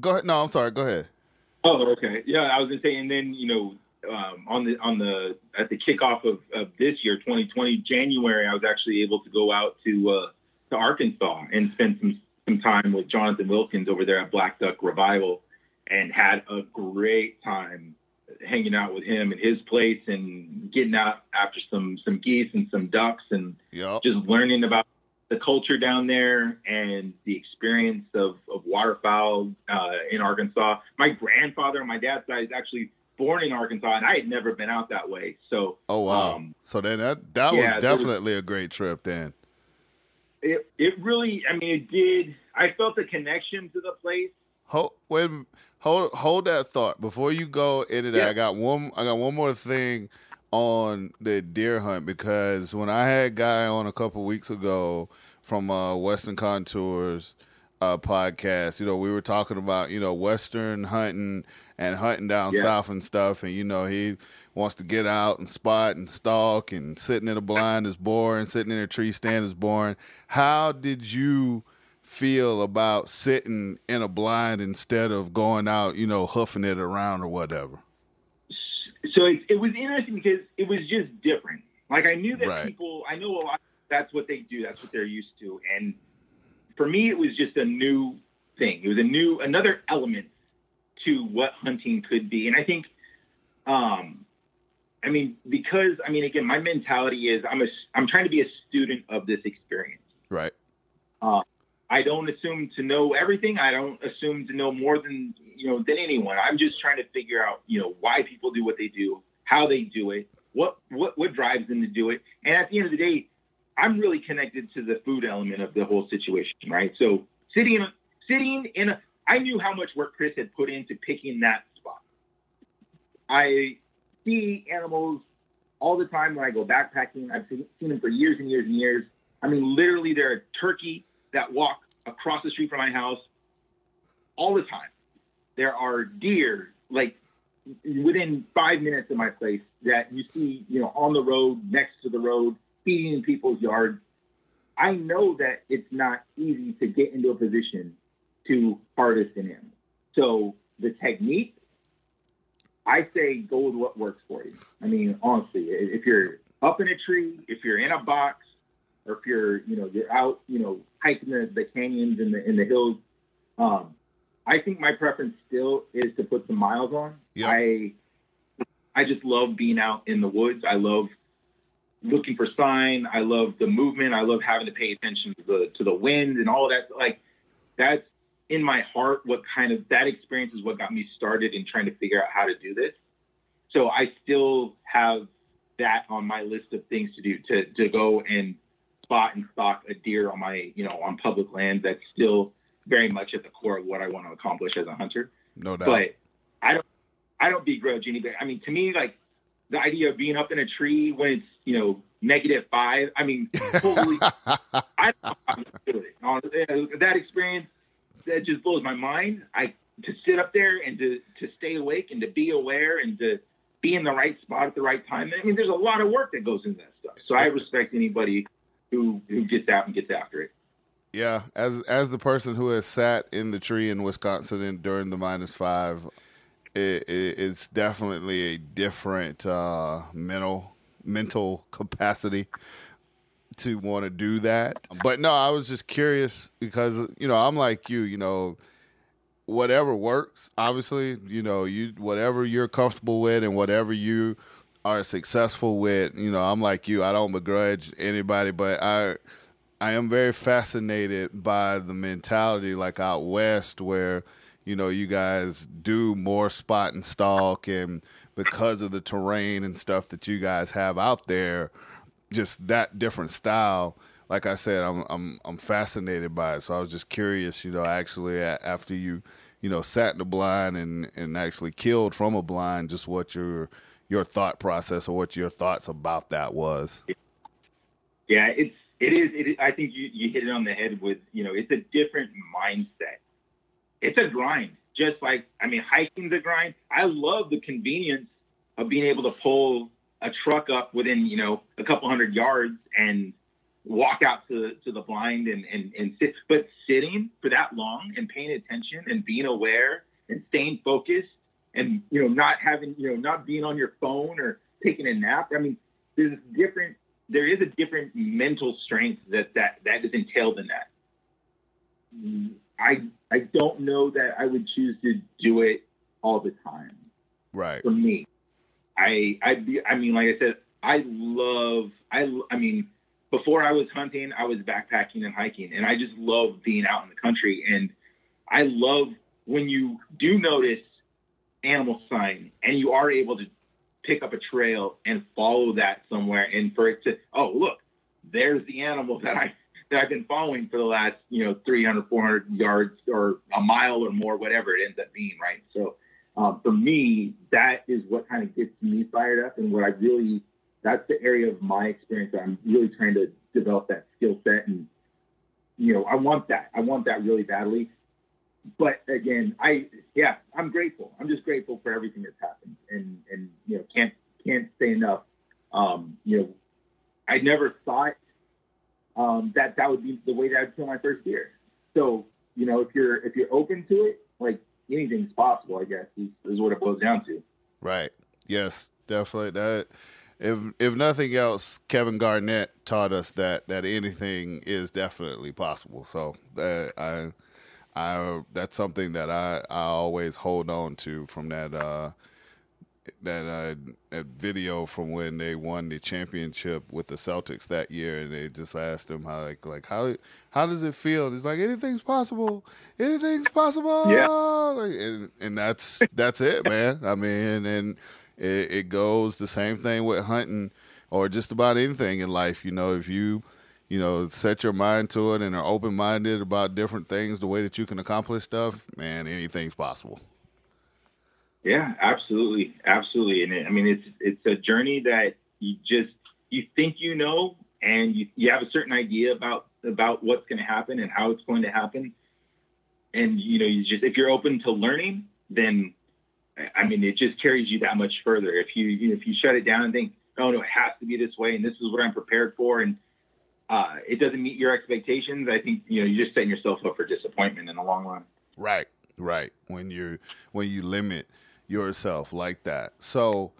S1: go ahead. No, I'm sorry. Go ahead.
S4: oh okay yeah I was gonna say and then you know um, on the on the at the kickoff of, of this year 2020 January I was actually able to go out to uh, to Arkansas and spend some some time with Jonathan Wilkins over there at Black Duck Revival and had a great time hanging out with him at his place and getting out after some some geese and some ducks and
S1: Yep.
S4: just learning about the culture down there and the experience of, of waterfowl uh, in Arkansas. My grandfather on my dad's side is actually born in Arkansas, and I had never been out that way. So
S1: Oh wow.
S4: um,
S1: so then that that
S4: yeah,
S1: was
S4: there was-
S1: definitely a great trip. Then.
S4: it it really, I mean, it did. I felt a connection to the place.
S1: Hold wait, hold hold that thought before you go into that.
S4: Yeah.
S1: I got one. I got one more thing on the deer hunt because when I had guy on a couple weeks ago from uh, Western Contours uh, podcast, you know, we were talking about you know Western hunting and hunting down
S4: Yeah.
S1: south and stuff, and you know he wants to get out and spot and stalk and sitting in a blind is boring, sitting in a tree stand is boring. How did you? feel about sitting in a blind instead of going out, you know, hoofing it around or whatever.
S4: So it, it was interesting because it was just different. Like I knew that
S1: Right.
S4: people, I know a lot. That's what they do. That's what they're used to. And for me, it was just a new thing. It was a new, another element to what hunting could be. And I think, um, I mean, because I mean, again, my mentality is I'm a, I'm trying to be a student of this experience.
S1: Right.
S4: I don't assume to know everything. I don't assume to know more than you know than anyone. I'm just trying to figure out you know why people do what they do, how they do it, what what what drives them to do it. And at the end of the day, I'm really connected to the food element of the whole situation, right? So sitting in a, sitting in a, I knew how much work Chris had put into picking that spot. I see animals all the time when I go backpacking. I've seen, seen them for years and years and years. I mean, literally, there are turkey that walk across the street from my house all the time. There are deer like within five minutes of my place that you see, you know, on the road, next to the road, feeding in people's yards. I know that it's not easy to get into a position to harvest an animal. So the technique, I say go with what works for you. I mean, honestly, if you're up in a tree, if you're in a box, or if you're, you know, you're out, you know, hiking the, the canyons and the in the hills, um, I think my preference still is to put some miles on.
S1: Yeah.
S4: I I just love being out in the woods. I love looking for sign. I love the movement. I love having to pay attention to the to the wind and all that. Like that's in my heart. What kind of that experience is what got me started in trying to figure out how to do this. So I still have that on my list of things to do to to go and spot and stalk a deer on my you know on public land. That's still very much at the core of what I want to accomplish as a hunter
S1: No doubt.
S4: but I don't I don't begrudge anybody. I mean, to me, like the idea of being up in a tree when it's you know negative five. I mean, totally. I don't know how to do it. Uh, That experience that just blows my mind. I to sit up there and to to stay awake and to be aware and to be in the right spot at the right time. I mean, there's a lot of work that goes into that stuff. So I respect anybody who who gets out and gets after it.
S1: Yeah, as as the person who has sat in the tree in Wisconsin in, during the minus five, it, it, it's definitely a different uh, mental mental capacity to want to do that. But no, I was just curious because you know I'm like you. You know, whatever works. Obviously, you know, you whatever you're comfortable with and whatever you are successful with. You know, I'm like you. I don't begrudge anybody, but I I am very fascinated by the mentality like out west where you know you guys do more spot and stalk and because of the terrain and stuff that you guys have out there just that different style like I said I'm I'm I'm fascinated by it. So I was just curious you know actually after you you know sat in the blind and and actually killed from a blind just what your your thought process or what your thoughts about that was.
S4: Yeah it's it is. It, I think you, you hit it on the head with, you know, it's a different mindset. It's a grind. Just like, I mean, hiking's a grind. I love the convenience of being able to pull a truck up within, you know, a couple hundred yards and walk out to, to the blind and, and, and sit. But sitting for that long and paying attention and being aware and staying focused and, you know, not having, you know, not being on your phone or taking a nap. I mean, there's different there is a different mental strength that that that is entailed in that. I I don't know that I would choose to do it all the time.
S1: Right.
S4: For me, I I I mean, like I said, I love I I mean, before I was hunting, I was backpacking and hiking, and I just love being out in the country. And I love when you do notice animal sign and you are able to pick up a trail and follow that somewhere and for it to oh look there's the animal that i that i've been following for the last you know 300 400 yards or a mile or more whatever it ends up being right? So um, for me that is what kind of gets me fired up and what i really that's the area of my experience that i'm really trying to develop that skill set and you know i want that. I want that really badly but again, I yeah, I'm grateful. I'm just grateful for everything that's happened, and and you know can't can't say enough. Um, you know, I never thought um, that that would be the way that I'd kill my first deer. So you know, if you're if you're open to it, like anything's possible. I guess is, is what it boils down to.
S1: Right. Yes. Definitely. That if if nothing else, Kevin Garnett taught us that that anything is definitely possible. So uh, I I that's something that I, I always hold on to from that uh, that uh, that video from when they won the championship with the Celtics that year, and they just asked him how like like how how does it feel? And he's like anything's possible, anything's possible.
S4: Yeah,
S1: like, and and that's that's it, man. I mean, and it, it goes the same thing with hunting or just about anything in life. You know, if you you know, set your mind to it and are open minded about different things, the way that you can accomplish stuff, man, anything's possible.
S4: Yeah, absolutely, absolutely. And it, I mean, it's it's a journey that you just you think you know, and you you have a certain idea about about what's going to happen and how it's going to happen, and you know, you just if you're open to learning, then I mean, it just carries you that much further. If you, you know, if you shut it down and think, oh no, it has to be this way, and this is what I'm prepared for, and uh, it doesn't meet your expectations, I think you know you're just setting yourself up for disappointment in the long run.
S1: Right, right. When you when you limit yourself like that. So,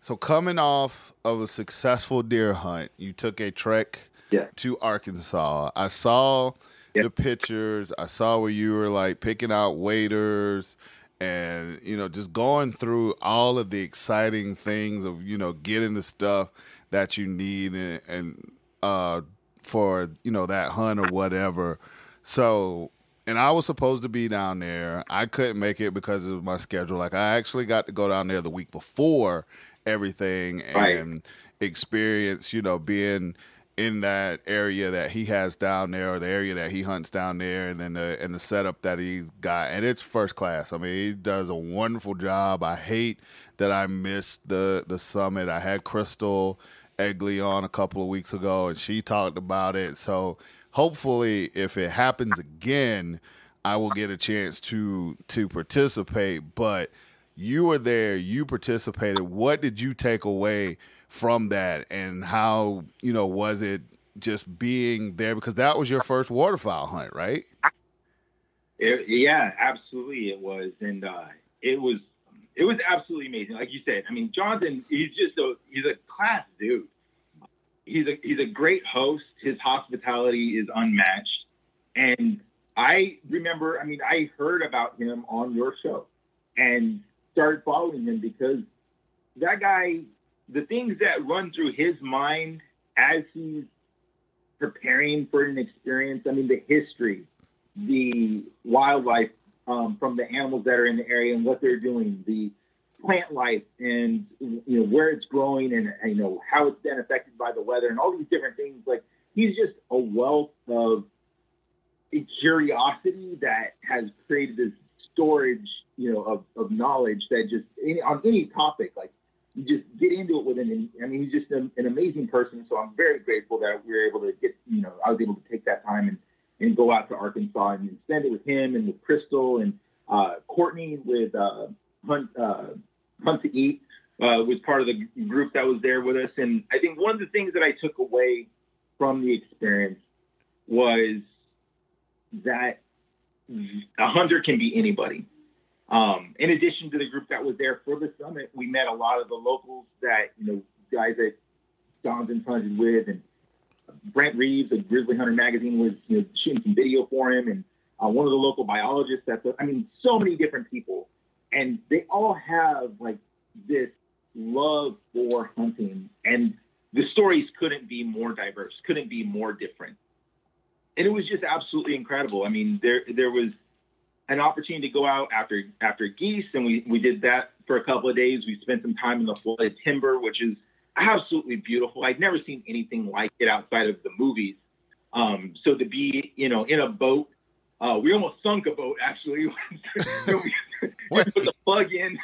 S1: so coming off of a successful deer hunt, you took a trek
S4: yeah.
S1: to Arkansas. I saw the pictures. I saw where you were like picking out waders and you know just going through all of the exciting things of you know getting the stuff that you need and, and uh, for you know that hunt or whatever. So, and I was supposed to be down there. I couldn't make it because of my schedule. Like I actually got to go down there the week before everything and right. experience, you know, being in that area that he has down there or the area that he hunts down there and then the and the setup that he got and it's first class. I mean, he does a wonderful job. I hate that I missed the the summit. I had Crystal Egley on a couple of weeks ago, and she talked about it. So hopefully, if it happens again, I will get a chance to to participate. But you were there, you participated. What did you take away from that, and how you know was it just being there because that was your first waterfowl hunt, right?
S4: It, yeah, absolutely, it was, and uh, it was it was absolutely amazing. Like you said, I mean, Jonathan, he's just a he's a class dude. He's a he's a great host. His hospitality is unmatched, and I remember, I mean, I heard about him on your show and started following him because that guy, the things that run through his mind as he's preparing for an experience, I mean, the history, the wildlife um, from the animals that are in the area and what they're doing, the plant life and you know where it's growing and you know how it's been affected by the weather and all these different things like he's just a wealth of curiosity that has created this storage, you know, of, of knowledge that just any, on any topic, like you just get into it with him. I mean, he's just an, an, amazing person. So I'm very grateful that we were able to get, you know, I was able to take that time and, and go out to Arkansas and spend it with him and with Crystal and uh, Courtney with uh, Hunt, uh, Hunt to Eat uh, was part of the group that was there with us. And I think one of the things that I took away from the experience was that a hunter can be anybody. Um, in addition to the group that was there for the summit, we met a lot of the locals that, you know, guys that Jonathan hunted with, and Brent Reeves of Grizzly Hunter Magazine was, you know, shooting some video for him, and uh, one of the local biologists. That's, I mean, so many different people, and they all have like this love for hunting, and the stories couldn't be more diverse, couldn't be more different and it was just absolutely incredible. I mean, there there was an opportunity to go out after after geese, and we we did that for a couple of days. We spent some time in the flooded timber, which is absolutely beautiful. I'd never seen anything like it outside of the movies. Um, so to be, you know, in a boat, uh, we almost sunk a boat actually. we put the plug in.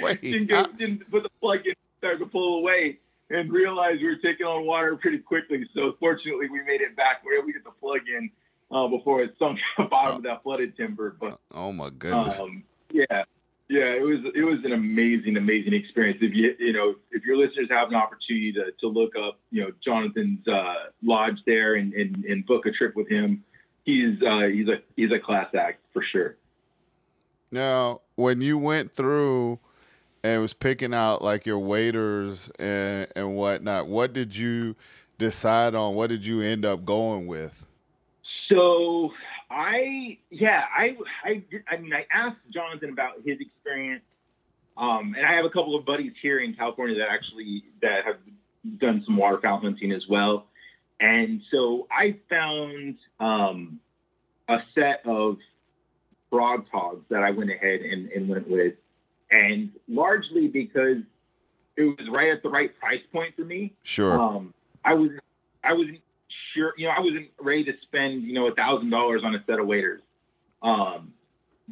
S1: Wait,
S4: didn't, go, didn't put the plug in, started to pull away and realized we were taking on water pretty quickly. So fortunately, we made it back. We were able to get the plug in uh, before it sunk to the bottom oh. of that flooded timber. But
S1: oh my goodness,
S4: um, yeah, yeah, it was it was an amazing, amazing experience. If you you know if your listeners have an opportunity to, to look up you know Jonathan's uh, lodge there and, and, and book a trip with him, he's uh, he's a he's a class act for sure.
S1: Now, when you went through and was picking out like your waders and and whatnot. What did you decide on? What did you end up going with?
S4: So I yeah I I I mean I asked Jonathan about his experience, um, and I have a couple of buddies here in California that actually that have done some waterfowl hunting as well, and so I found um, a set of Frogg Toggs that I went ahead and, and went with and largely because it was right at the right price point for me.
S1: Sure.
S4: Um, I was I wasn't sure, you know, I wasn't ready to spend, you know, a thousand dollars on a set of waders. Um,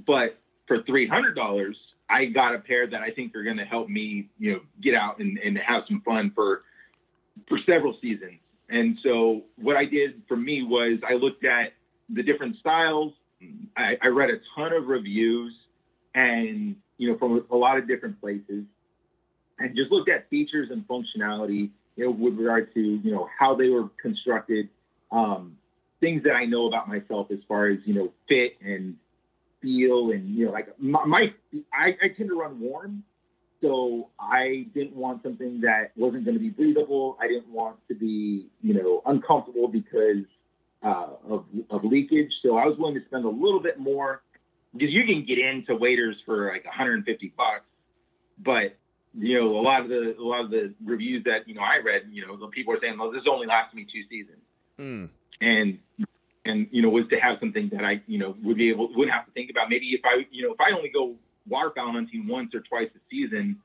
S4: but for three hundred dollars, I got a pair that I think are going to help me, you know, get out and, and have some fun for for several seasons. And so what I did for me was I looked at the different styles. I, I read a ton of reviews and you know, from a lot of different places, and just looked at features and functionality, you know, with regard to you know how they were constructed, um, things that I know about myself as far as you know fit and feel, and you know, like my, my I, I tend to run warm, so I didn't want something that wasn't going to be breathable. I didn't want to be you know uncomfortable because uh, of, of leakage. So I was willing to spend a little bit more because you can get into waders for like 150 bucks, but you know a lot of the a lot of the reviews that you know I read, you know, the people are saying, "Well, this only lasted me two seasons,"
S1: mm.
S4: and and you know was to have something that I you know would be able wouldn't have to think about. Maybe if I you know if I only go waterfowl hunting once or twice a season,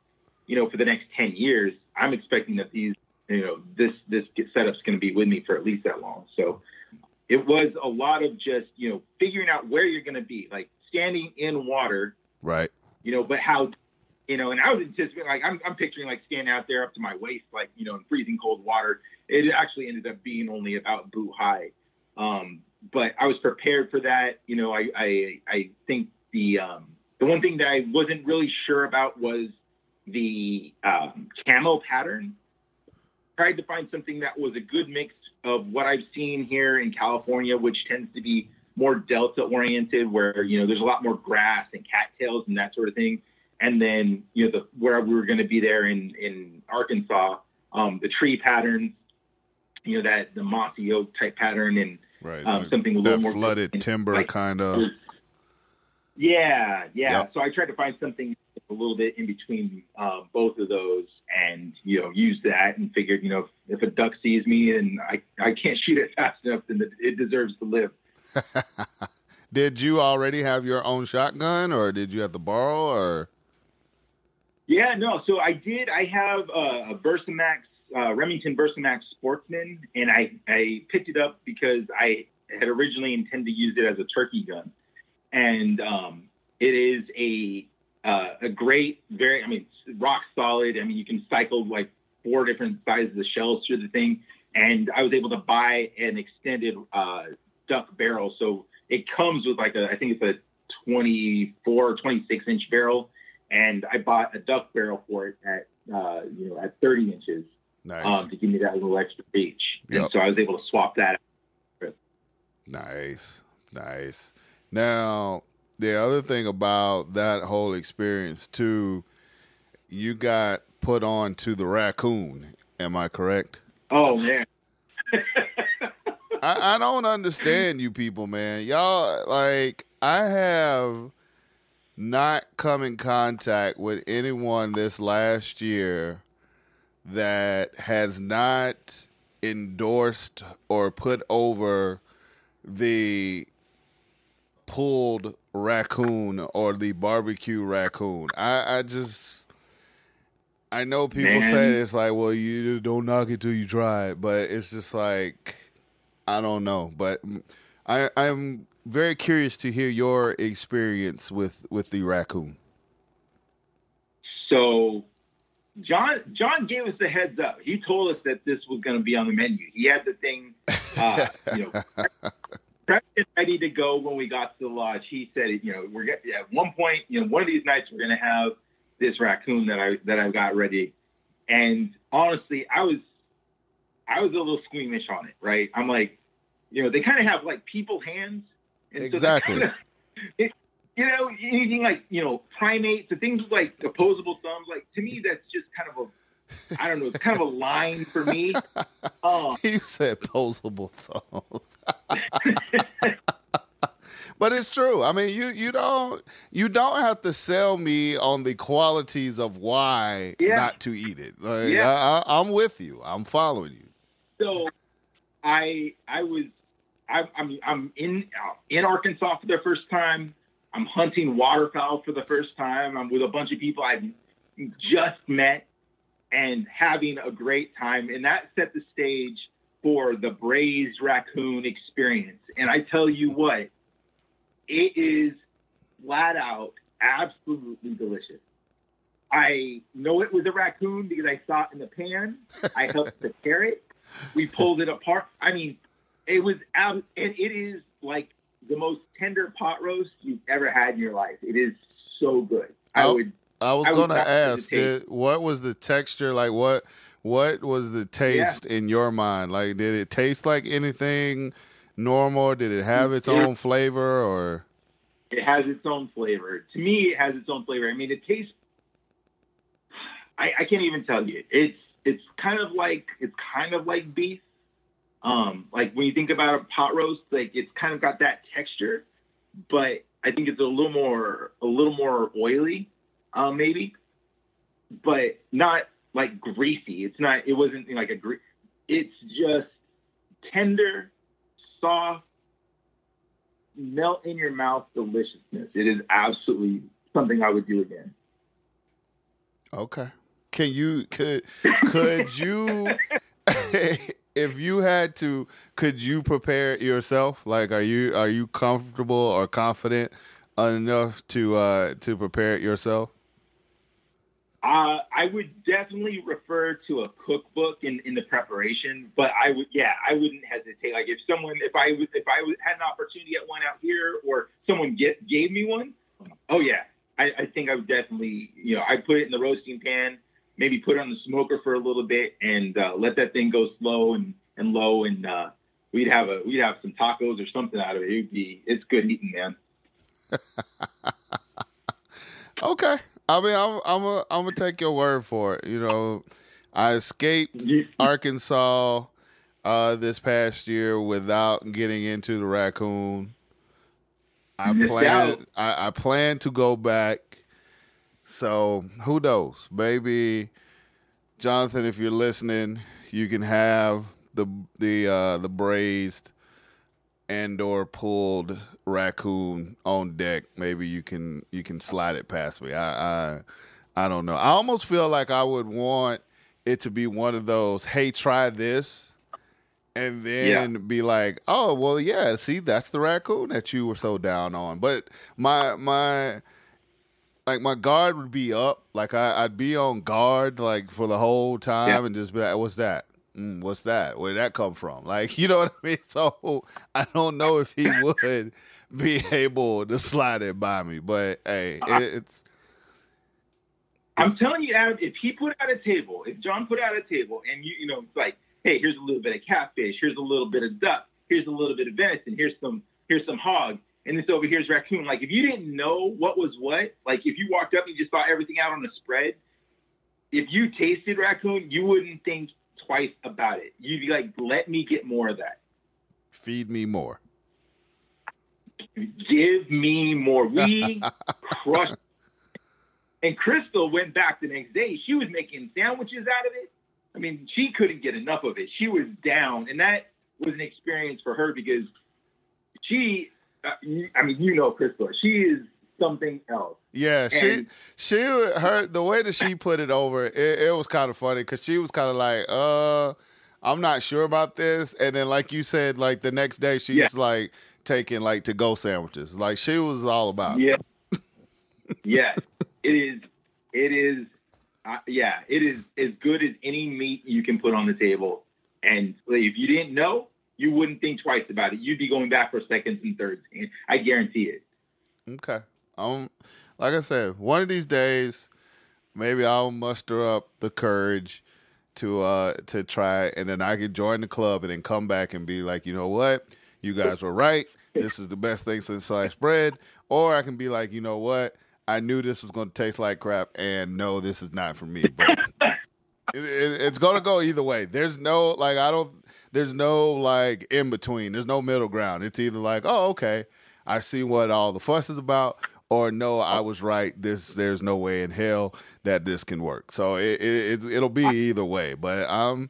S4: you know, for the next 10 years, I'm expecting that these you know this this setup's going to be with me for at least that long. So it was a lot of just you know figuring out where you're going to be like standing in water.
S1: Right.
S4: You know, but how, you know, and I was anticipating, like, I'm, I'm picturing like standing out there up to my waist, like, you know, in freezing cold water. It actually ended up being only about boot high. Um, but I was prepared for that. You know, I, I, I think the, um, the one thing that I wasn't really sure about was the um, camo pattern. Tried to find something that was a good mix of what I've seen here in California, which tends to be more delta oriented where you know there's a lot more grass and cattails and that sort of thing and then you know the where we were going to be there in in arkansas um, the tree patterns you know that the mossy oak type pattern and
S1: Right.
S4: um,
S1: like
S4: something a
S1: that
S4: little more
S1: flooded
S4: consistent,
S1: timber
S4: like-
S1: kind of.
S4: Yeah, yeah.
S1: Yep.
S4: So I tried to find something a little bit in between um, both of those, and you know, use that, and figured, you know, if, if a duck sees me and I I can't shoot it fast enough, then it deserves to live.
S1: Did you already have your own shotgun, or did you have to borrow, or?
S4: Yeah, no. So I did. I have a, a Versamax, uh, Remington Versamax Sportsman, and I I picked it up because I had originally intended to use it as a turkey gun, and um, it is a uh, a great, very. I mean, rock solid. I mean, you can cycle like four different sizes of shells through the thing, and I was able to buy an extended uh, duck barrel. So it comes with like a, I think it's a 24, 26 inch barrel and I bought a duck barrel for it at uh, you know at 30 inches
S1: Nice.
S4: um, to give me that little extra reach.
S1: Yep.
S4: And so I was able to swap that. Out.
S1: Nice, nice. Now, the other thing about that whole experience too, you got put on to the raccoon. Am I correct?
S4: Oh man,
S1: I, I don't understand you people, man. Y'all like I have not come in contact with anyone this last year that has not endorsed or put over the pulled raccoon or the barbecue raccoon. I, I just I know people
S4: Man.
S1: say it's like, well, you don't knock it till you try it, but it's just like I don't know. But I I'm very curious to hear your experience with with the raccoon.
S4: so John John gave us the heads up. He told us that this was going to be on the menu. He had the thing, uh, you know, prepped and ready to go when we got to the lodge. He said, you know, we're get, at one point, you know, one of these nights we're going to have this raccoon that I that I've got ready. And honestly, I was I was a little squeamish on it. Right? I'm like, you know, they kind of have like people hands. And so
S1: Exactly.
S4: kinda- it, you know, anything like you know primates, the things with like opposable thumbs. Like to me, that's just kind of a I don't know, it's kind of a line for me. Um,
S1: He said posable thumbs. but it's true. I mean, you you don't you don't have to sell me on the qualities of why
S4: Yeah.
S1: not to eat it. Like,
S4: Yeah.
S1: I, I, I'm with you. I'm following you.
S4: so I I was I, I'm I'm in uh, in Arkansas for the first time. I'm hunting waterfowl for the first time. I'm with a bunch of people I've just met and having a great time, and that set the stage for the braised raccoon experience. And I tell you what, it is flat out absolutely delicious. I know it was a raccoon because I saw it in the pan. I helped prepare it. We pulled it apart. I mean, it was ab- and it is like the most tender pot roast you've ever had in your life. It is so good. I
S1: Oh.
S4: would
S1: I was
S4: I
S1: gonna ask, did, what was the texture like? What what was the taste in your mind? Like, did it taste like anything normal? Did it have its
S4: Yeah.
S1: own flavor, or
S4: it has its own flavor. To me, it has its own flavor. I mean, it tastes. I, I can't even tell you. It's it's kind of like it's kind of like beef. Um, like when you think about a pot roast, like it's kind of got that texture, but I think it's a little more a little more oily, um, maybe, but not like greasy. It's not. It wasn't like a gre- It's just tender, soft, melt in your mouth deliciousness. It is absolutely something I would do again.
S1: okay? Can you could could you if you had to could you prepare yourself? Like, are you are you comfortable or confident enough to uh to prepare it yourself?
S4: Uh, I would definitely refer to a cookbook in, in the preparation, but I would, yeah, I wouldn't hesitate. Like if someone, if I was, if I was, had an opportunity at one out here, or someone get, gave me one, oh yeah, I, I think I would definitely, you know, I put it in the roasting pan, maybe put it on the smoker for a little bit, and uh, let that thing go slow and, and low, and uh, we'd have a, we'd have some tacos or something out of it. It'd be, it's good eating, man.
S1: Okay. I mean, I'm I'm a, I'm gonna take your word for it. You know, I escaped Arkansas. Uh, this past year without getting into the raccoon. I plan. I, I plan to go back. So who knows? Maybe Jonathan, if you're listening, you can have the the uh, the braised and or pulled raccoon on deck. Maybe you can you can slide it past me. I I I don't know. I almost feel like I would want it to be one of those, hey, try this. And then be like, oh well, yeah. See, that's the raccoon that you were so down on. But my my like my guard would be up. Like I, I'd be on guard like for the whole time
S4: Yeah.
S1: and just be like, what's that? Mm, what's that? Where did that come from? Like, you know what I mean? So I don't know if he would be able to slide it by me. But hey, it, it's
S4: I'm telling you, Adam, if he put out a table, if John put out a table, and you, you know, it's like, hey, here's a little bit of catfish, here's a little bit of duck, here's a little bit of venison, here's some, here's some hog, and this over here's raccoon. Like, if you didn't know what was what, like if you walked up and you just saw everything out on the spread, if you tasted raccoon, you wouldn't think twice about it. You'd be like, let me get more of that.
S1: feed me more.
S4: Give me more. We crushed. And Crystal went back the next day. She was making sandwiches out of it. I mean, she couldn't get enough of it. She was down, and that was an experience for her because she. I mean, you know, Crystal. She is something else.
S1: Yeah, she
S4: And-
S1: she her the way that she put it over, it, it was kind of funny because she was kind of like, uh, I'm not sure about this, and then like you said, like the next day she's
S4: Yeah.
S1: like taking like to go sandwiches, like she was all about. it.
S4: Yeah. it is. It is. Uh, yeah, it is as good as any meat you can put on the table. And if you didn't know, you wouldn't think twice about it. You'd be going back for seconds and thirds. I guarantee it.
S1: Okay. Um, like I said, one of these days, maybe I'll muster up the courage to uh to try, and then I can join the club, and then come back and be like, you know what, you guys were right. This is the best thing since sliced bread. Or I can be like, you know what, I knew this was going to taste like crap, and no, this is not for me. But it, it, it's going to go either way. There's no like I don't. There's no like in between. There's no middle ground. It's either like, oh, okay, I see what all the fuss is about, or no, I was right. This there's no way in hell that this can work. So it, it, it it'll be either way. But um,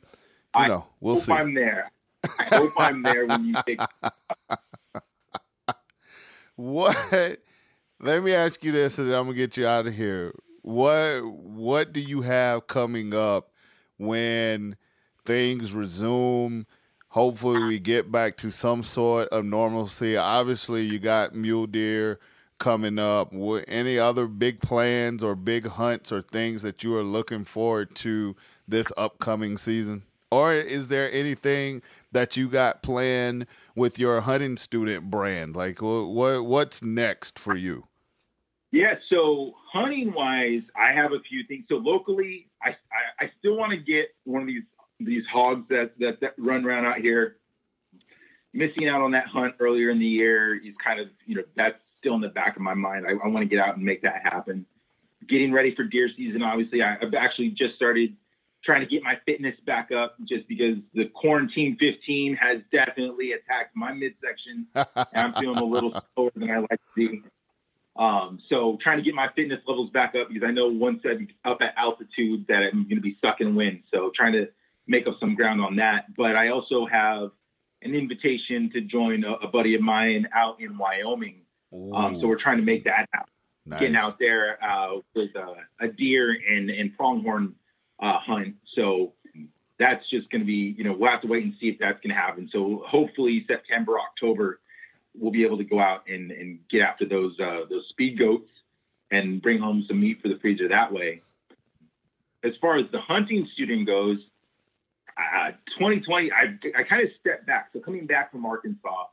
S1: you
S4: I
S1: know, we'll
S4: hope
S1: see.
S4: I'm there. I hope I'm there when you take.
S1: What? Let me ask you this, and then I'm gonna get you out of here. What What do you have coming up when things resume? Hopefully, we get back to some sort of normalcy. Obviously, you got mule deer coming up. Any other big plans or big hunts or things that you are looking forward to this upcoming season? Or is there anything that you got planned with your hunting student brand? Like, what what's next for you?
S4: Yeah, so hunting wise, I have a few things. So locally, I I, I still want to get one of these these hogs that, that that run around out here. Missing out on that hunt earlier in the year is kind of you know that's still in the back of my mind. I, I want to get out and make that happen. Getting ready for deer season, obviously, I, I've actually just started trying to get my fitness back up just because the quarantine 15 has definitely attacked my midsection and I'm feeling a little slower than I like to be. Um, so trying to get my fitness levels back up because I know once I'm up at altitude that I'm going to be sucking wind. So trying to make up some ground on that. But I also have an invitation to join a, a buddy of mine out in Wyoming. Um, so we're trying to make that happen.
S1: nice.
S4: Getting out there uh, with uh, a deer and, and pronghorn uh, hunt. So that's just going to be, you know, we'll have to wait and see if that's going to happen. So hopefully September, October, we'll be able to go out and, and get after those uh, those speed goats and bring home some meat for the freezer that way. As far as the hunting student goes, uh, 2020, I, I kind of stepped back. So coming back from Arkansas,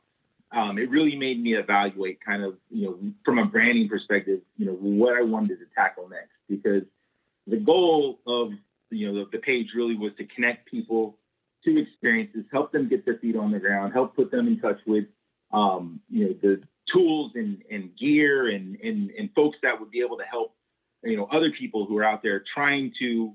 S4: um, it really made me evaluate kind of, you know, from a branding perspective, you know, what I wanted to tackle next because the goal of, you know, the, the page really was to connect people to experiences, help them get their feet on the ground, help put them in touch with, um, you know, the tools and, and gear and, and, and folks that would be able to help, you know, other people who are out there trying to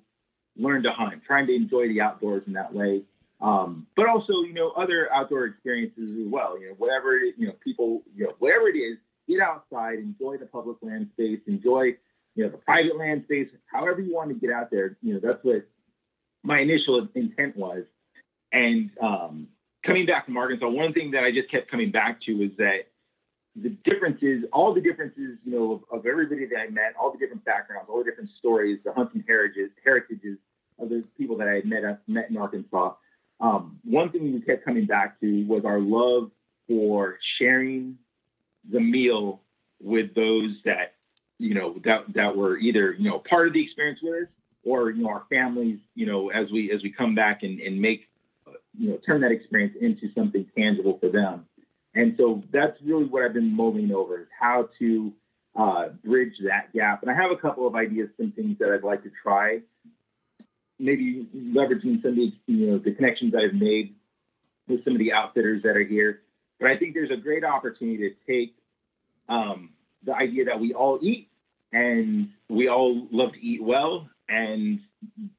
S4: learn to hunt, trying to enjoy the outdoors in that way. Um, but also, you know, other outdoor experiences as well. You know, whatever it, you know, people, you know, whatever it is, get outside, enjoy the public land space, enjoy, you know, the private land space. However you want to get out there, you know, that's what my initial intent was. And um, coming back from Arkansas, one thing that I just kept coming back to is that the differences, all the differences, you know, of, of, everybody that I met, all the different backgrounds, all the different stories, the hunting heritages, heritages of the people that I had met met in Arkansas. Um, one thing we kept coming back to was our love for sharing the meal with those that you know that that were either you know part of the experience with us or you know our families you know as we as we come back and, and make you know turn that experience into something tangible for them and so that's really what I've been mulling over is how to uh, bridge that gap. And I have a couple of ideas, some things that I'd like to try. Maybe leveraging some of the, you know, the connections I've made with some of the outfitters that are here. But I think there's a great opportunity to take um, the idea that we all eat and we all love to eat well. And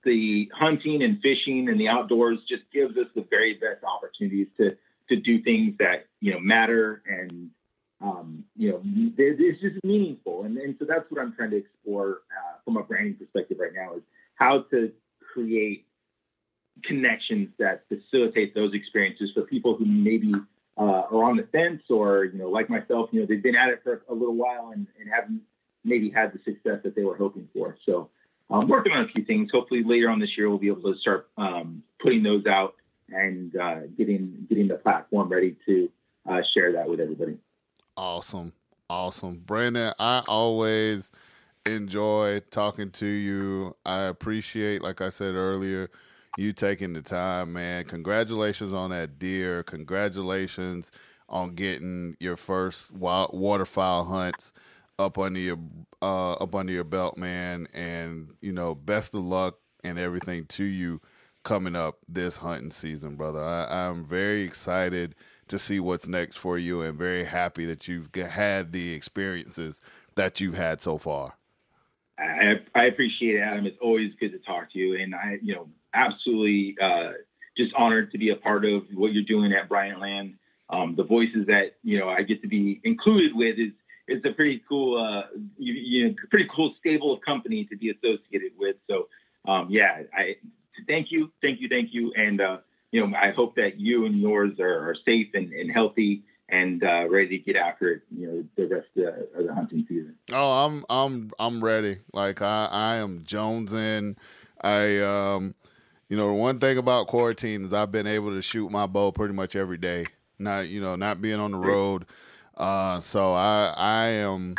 S4: the hunting and fishing and the outdoors just gives us the very best opportunities to to do things that you know matter and um, you know it's just meaningful. And, and so that's what i'm trying to explore uh, from a branding perspective right now is how to create connections that facilitate those experiences for people who maybe uh, are on the fence or you know like myself you know they've been at it for a little while and, and haven't maybe had the success that they were hoping for. So i'm working on a few things hopefully later on this year we'll be able to start um, putting those out and uh, getting getting the platform ready to uh, share that with everybody.
S1: Awesome, awesome, Brandon. I always enjoy talking to you. I appreciate, like I said earlier, you taking the time, man. Congratulations on that deer. Congratulations on getting your first wild waterfowl hunts up under your uh, up under your belt, man. And you know, best of luck and everything to you coming up this hunting season, brother. I, I'm very excited to see what's next for you and very happy that you've had the experiences that you've had so far.
S4: I, I appreciate it, Adam. It's always good to talk to you. And I, you know, absolutely uh, just honored to be a part of what you're doing at Bryant Land. Um, the voices that, you know, I get to be included with is, it's a pretty cool, uh, you, you know, pretty cool stable of company to be associated with. So, um, yeah, I thank you, thank you, thank you, and uh, you know I hope that you and yours are, are safe and, and, healthy and uh, ready to get after it. You know the rest of, of the hunting season.
S1: Oh, I'm I'm I'm ready. Like I I am jonesing. I um you know one thing about quarantine is I've been able to shoot my bow pretty much every day. Not you know not being on the road. Uh, so I I am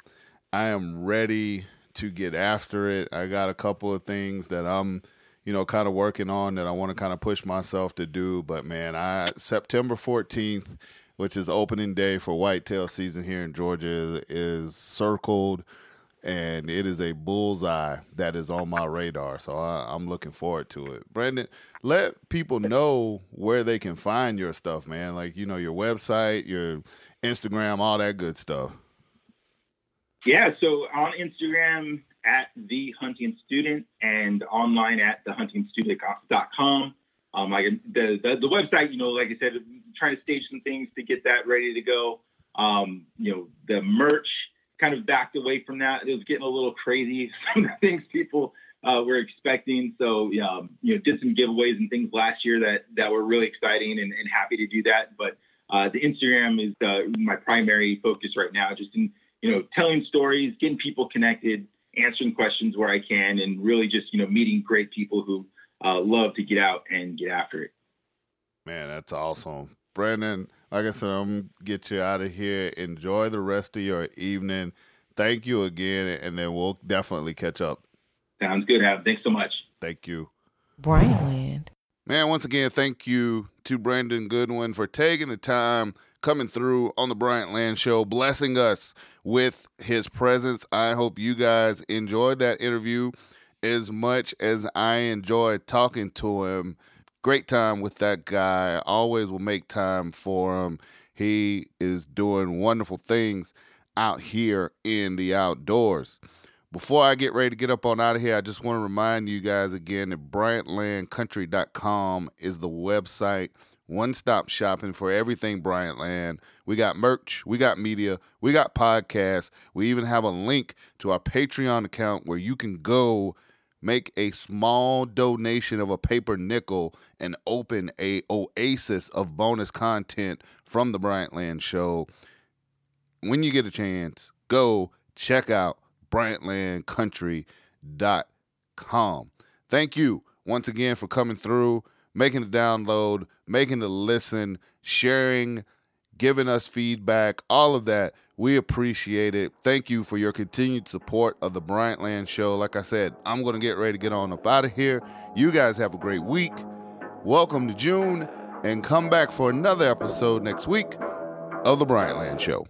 S1: I am ready to get after it. I got a couple of things that I'm you know, kind of working on that I want to kind of push myself to do. But man, I September 14th, which is opening day for whitetail season here in Georgia, is circled, and it is a bullseye that is on my radar. So I, I'm looking forward to it. Brandon, let people know where they can find your stuff, man. Like you know, your website, your Instagram, all that good stuff.
S4: Yeah, so on Instagram, at the hunting student and online at thehuntingstudent.com. Um, like the, the, the website, you know, like I said, trying to stage some things to get that ready to go. Um, you know, the merch kind of backed away from that. It was getting a little crazy. Some of the things people uh, were expecting. So, um, you know, did some giveaways and things last year that that were really exciting and, and happy to do that. But uh, the Instagram is uh, my primary focus right now, just in you know telling stories, getting people connected, answering questions where I can, and really just you know meeting great people who uh, love to get out and get after it.
S1: Man, that's awesome, Brandon. Like I said, I'm gonna get you out of here. Enjoy the rest of your evening. Thank you again, and then we'll definitely catch up.
S4: Sounds good, Adam. Thanks so much.
S1: Thank you.
S3: Bryant Land.
S1: Man, once again, thank you to Brandon Goodwin for taking the time coming through on the Bryant Land Show, blessing us with his presence. I hope you guys enjoyed that interview as much as I enjoyed talking to him. Great time with that guy. Always will make time for him. He is doing wonderful things out here in the outdoors. Before I get ready to get up on out of here, I just want to remind you guys again that BryantLandCountry.com is the website. One stop shopping for everything Bryantland. We got merch, we got media, we got podcasts. We even have a link to our Patreon account where you can go make a small donation of a paper nickel and open a oasis of bonus content from the Bryantland show. When you get a chance, go check out bryantlandcountry.com. Thank you once again for coming through, making the download, making the listen, sharing, giving us feedback, all of that. We appreciate it. Thank you for your continued support of the Bryant Land Show. Like I said, I'm going to get ready to get on up out of here. You guys have a great week. Welcome to June, and come back for another episode next week of the Bryant Land Show.